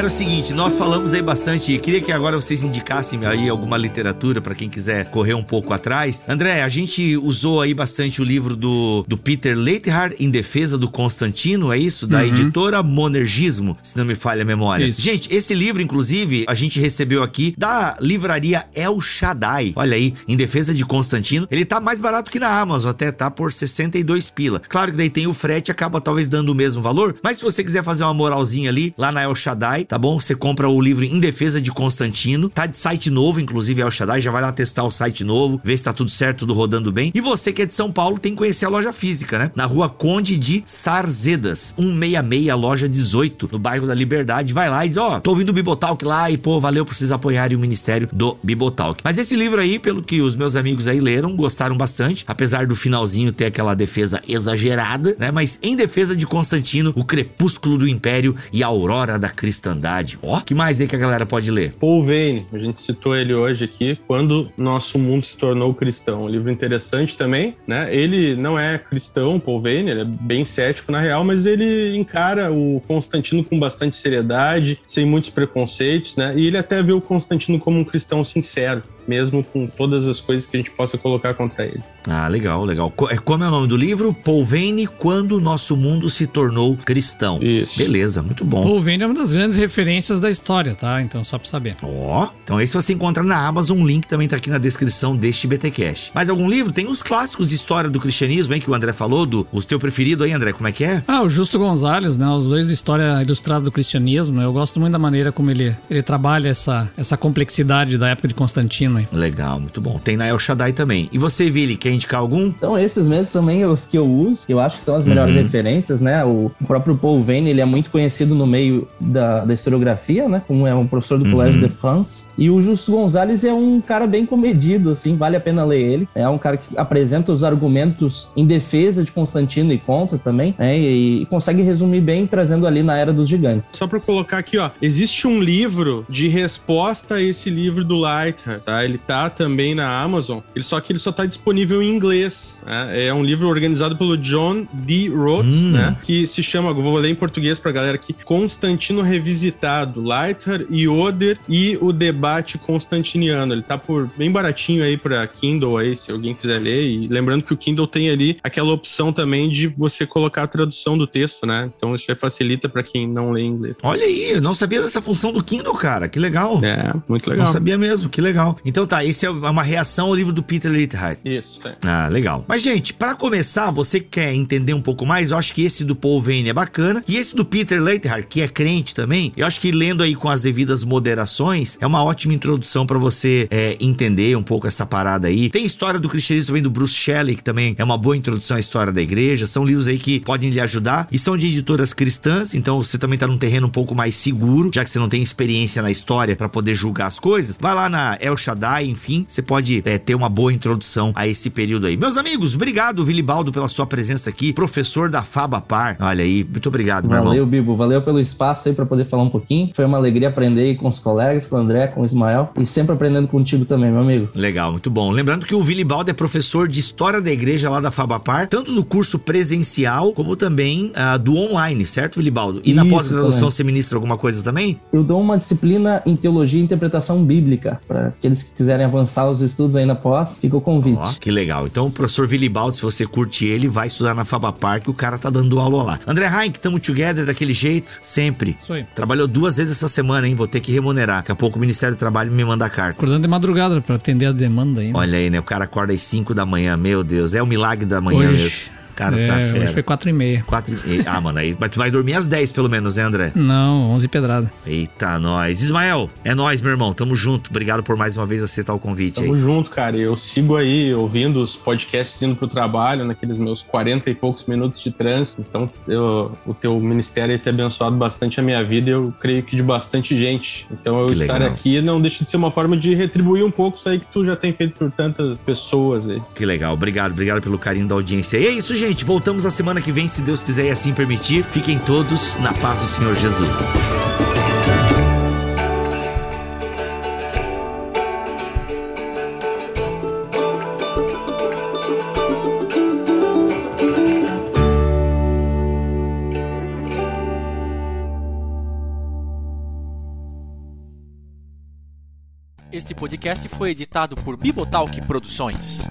o seguinte, nós falamos aí bastante, queria que agora vocês indicassem aí alguma literatura para quem quiser correr um pouco atrás. André, a gente usou aí bastante o livro do, do Peter Leithard, Em Defesa do Constantino, é isso? Da uhum. editora Monergismo, se não me falha a memória. Isso. Gente, esse livro, inclusive, a gente recebeu aqui da livraria El Shaddai. Olha aí, Em Defesa de Constantino. Ele tá mais barato que na Amazon, até tá por 62 pila. Claro que daí tem o frete, acaba talvez dando o mesmo valor, mas se você quiser fazer uma moralzinha ali, lá na El Shaddai, tá bom? Você compra o livro Em Defesa de Constantino, tá de site novo, inclusive El Shaddai, já vai lá testar o site novo, ver se tá tudo certo, tudo rodando bem. E você que é de São Paulo tem que conhecer a loja física, né? Na rua Conde de Sarzedas, 166, loja 18, no bairro da Liberdade. Vai lá e diz: Ó, oh, tô ouvindo o Bibotalk lá e, pô, valeu por vocês apoiarem o Ministério do Bibotalk. Mas esse livro aí, pelo que os meus amigos aí leram, gostaram bastante, apesar do finalzinho ter aquela defesa exagerada, né? Mas em defesa de Constantino, o crepúsculo do Império e a aurora da cristandade. Ó, oh, que mais aí que a galera pode ler? Paul Vane, a gente citou ele hoje aqui, quando nosso mundo se tornou cristão. Um livro interessante também, né? Ele não é cristão, Paul Vane, ele é bem cético na real, mas ele encara o Constantino com bastante seriedade, sem muitos preconceitos, né? E ele até vê o Constantino como um cristão sincero mesmo com todas as coisas que a gente possa colocar contra ele. Ah, legal, legal. É, como é o nome do livro? Paul Vane, Quando o Nosso Mundo se Tornou Cristão. Isso. Beleza, muito bom. Paul Vane é uma das grandes referências da história, tá? Então, só pra saber. Ó, oh, então esse você encontra na Amazon, o link também tá aqui na descrição deste BTcast. Mais algum livro? Tem os clássicos de história do cristianismo, hein, que o André falou, do, os teu preferido aí, André, como é que é? Ah, o Justo Gonzalez, né, os dois de história ilustrada do cristianismo, eu gosto muito da maneira como ele, ele trabalha essa, essa complexidade da época de Constantino aí. Legal, muito bom. Tem na El Shaddai também. E você, Vili, quer indicar algum? Então, esses mesmos também os que eu uso, que eu acho que são as melhores uhum. referências, né? O próprio Paul Vane, ele é muito conhecido no meio da, da historiografia, né? Como é um professor do uhum. Colégio de France. E o Justo Gonzalez é um cara bem comedido, assim, vale a pena ler ele. É um cara que apresenta os argumentos em defesa de Constantino e contra também, né? E, e consegue resumir bem, trazendo ali na Era dos Gigantes. Só para colocar aqui, ó, existe um livro de resposta a esse livro do Leiter, tá? Ele tá também na Amazon, ele, só que ele só tá disponível em inglês. Né? É um livro organizado pelo John D. Roth, hum. né? Que se chama, vou ler em português pra galera aqui, Constantino Revisitado, Leiter, Yoder e o Debate Constantiniano. Ele tá por bem baratinho aí pra Kindle aí, se alguém quiser ler. E lembrando que o Kindle tem ali aquela opção também de você colocar a tradução do texto, né? Então isso aí facilita para quem não lê inglês. Olha aí, eu não sabia dessa função do Kindle, cara. Que legal. É, muito legal. Não sabia mesmo, que legal. Então tá, esse é uma reação ao livro do Peter Leithard. Isso, é. Ah, legal. Mas, gente, para começar, você quer entender um pouco mais, eu acho que esse do Paul Vane é bacana. E esse do Peter Leithard, que é crente também, eu acho que lendo aí com as devidas moderações, é uma ótima introdução para você é, entender um pouco essa parada aí. Tem história do cristianismo também do Bruce Shelley, que também é uma boa introdução à história da igreja. São livros aí que podem lhe ajudar e são de editoras cristãs, então você também tá num terreno um pouco mais seguro, já que você não tem experiência na história para poder julgar as coisas. Vai lá na El Shaddai, enfim, você pode é, ter uma boa introdução a esse período aí. Meus amigos, obrigado, Vilibaldo, pela sua presença aqui, professor da Faba Par. Olha aí, muito obrigado, meu Valeu, Bibo, valeu pelo espaço aí para poder falar um pouquinho. Foi uma alegria aprender aí com os colegas, com o André, com o Ismael e sempre aprendendo contigo também, meu amigo. Legal, muito bom. Lembrando que o Vilibaldo é professor de História da Igreja lá da Fabapar, tanto do curso presencial como também uh, do online, certo, Vilibaldo? E Isso, na pós-graduação você ministra alguma coisa também? Eu dou uma disciplina em Teologia e Interpretação Bíblica, para aqueles que quiserem avançar os estudos aí na pós, fica o convite. Ó, que legal. Então, o professor Vilibaldo, se você curte ele, vai estudar na Fabapar, que o cara tá dando aula lá. André Heinck, tamo together daquele jeito, sempre. Isso aí. Trabalhou duas vezes essa semana, hein? Vou ter que remunerar. Daqui a pouco o Ministério do Trabalho me manda a carta. Acordando de madrugada para atender a demanda. Né? Olha aí, né? O cara acorda às 5 da manhã, meu Deus. É o milagre da manhã Hoje. mesmo. Cara, tá é, tá fera. Hoje foi 4 e meia. 4 e... Ah, mano, aí, mas tu vai dormir às 10 pelo menos, né, André? Não, 11 pedrada. Eita, nós. Ismael, é nós, meu irmão. Tamo junto. Obrigado por mais uma vez aceitar o convite Tamo aí. junto, cara. Eu sigo aí ouvindo os podcasts indo pro trabalho, naqueles meus 40 e poucos minutos de trânsito. Então, eu, o teu ministério tem abençoado bastante a minha vida e eu creio que de bastante gente. Então, eu que estar legal. aqui não deixa de ser uma forma de retribuir um pouco isso aí que tu já tem feito por tantas pessoas aí. Que legal. Obrigado, obrigado pelo carinho da audiência. E é isso, gente gente, voltamos a semana que vem, se Deus quiser e assim permitir. Fiquem todos na paz do Senhor Jesus. Este podcast foi editado por Bibotalk Produções.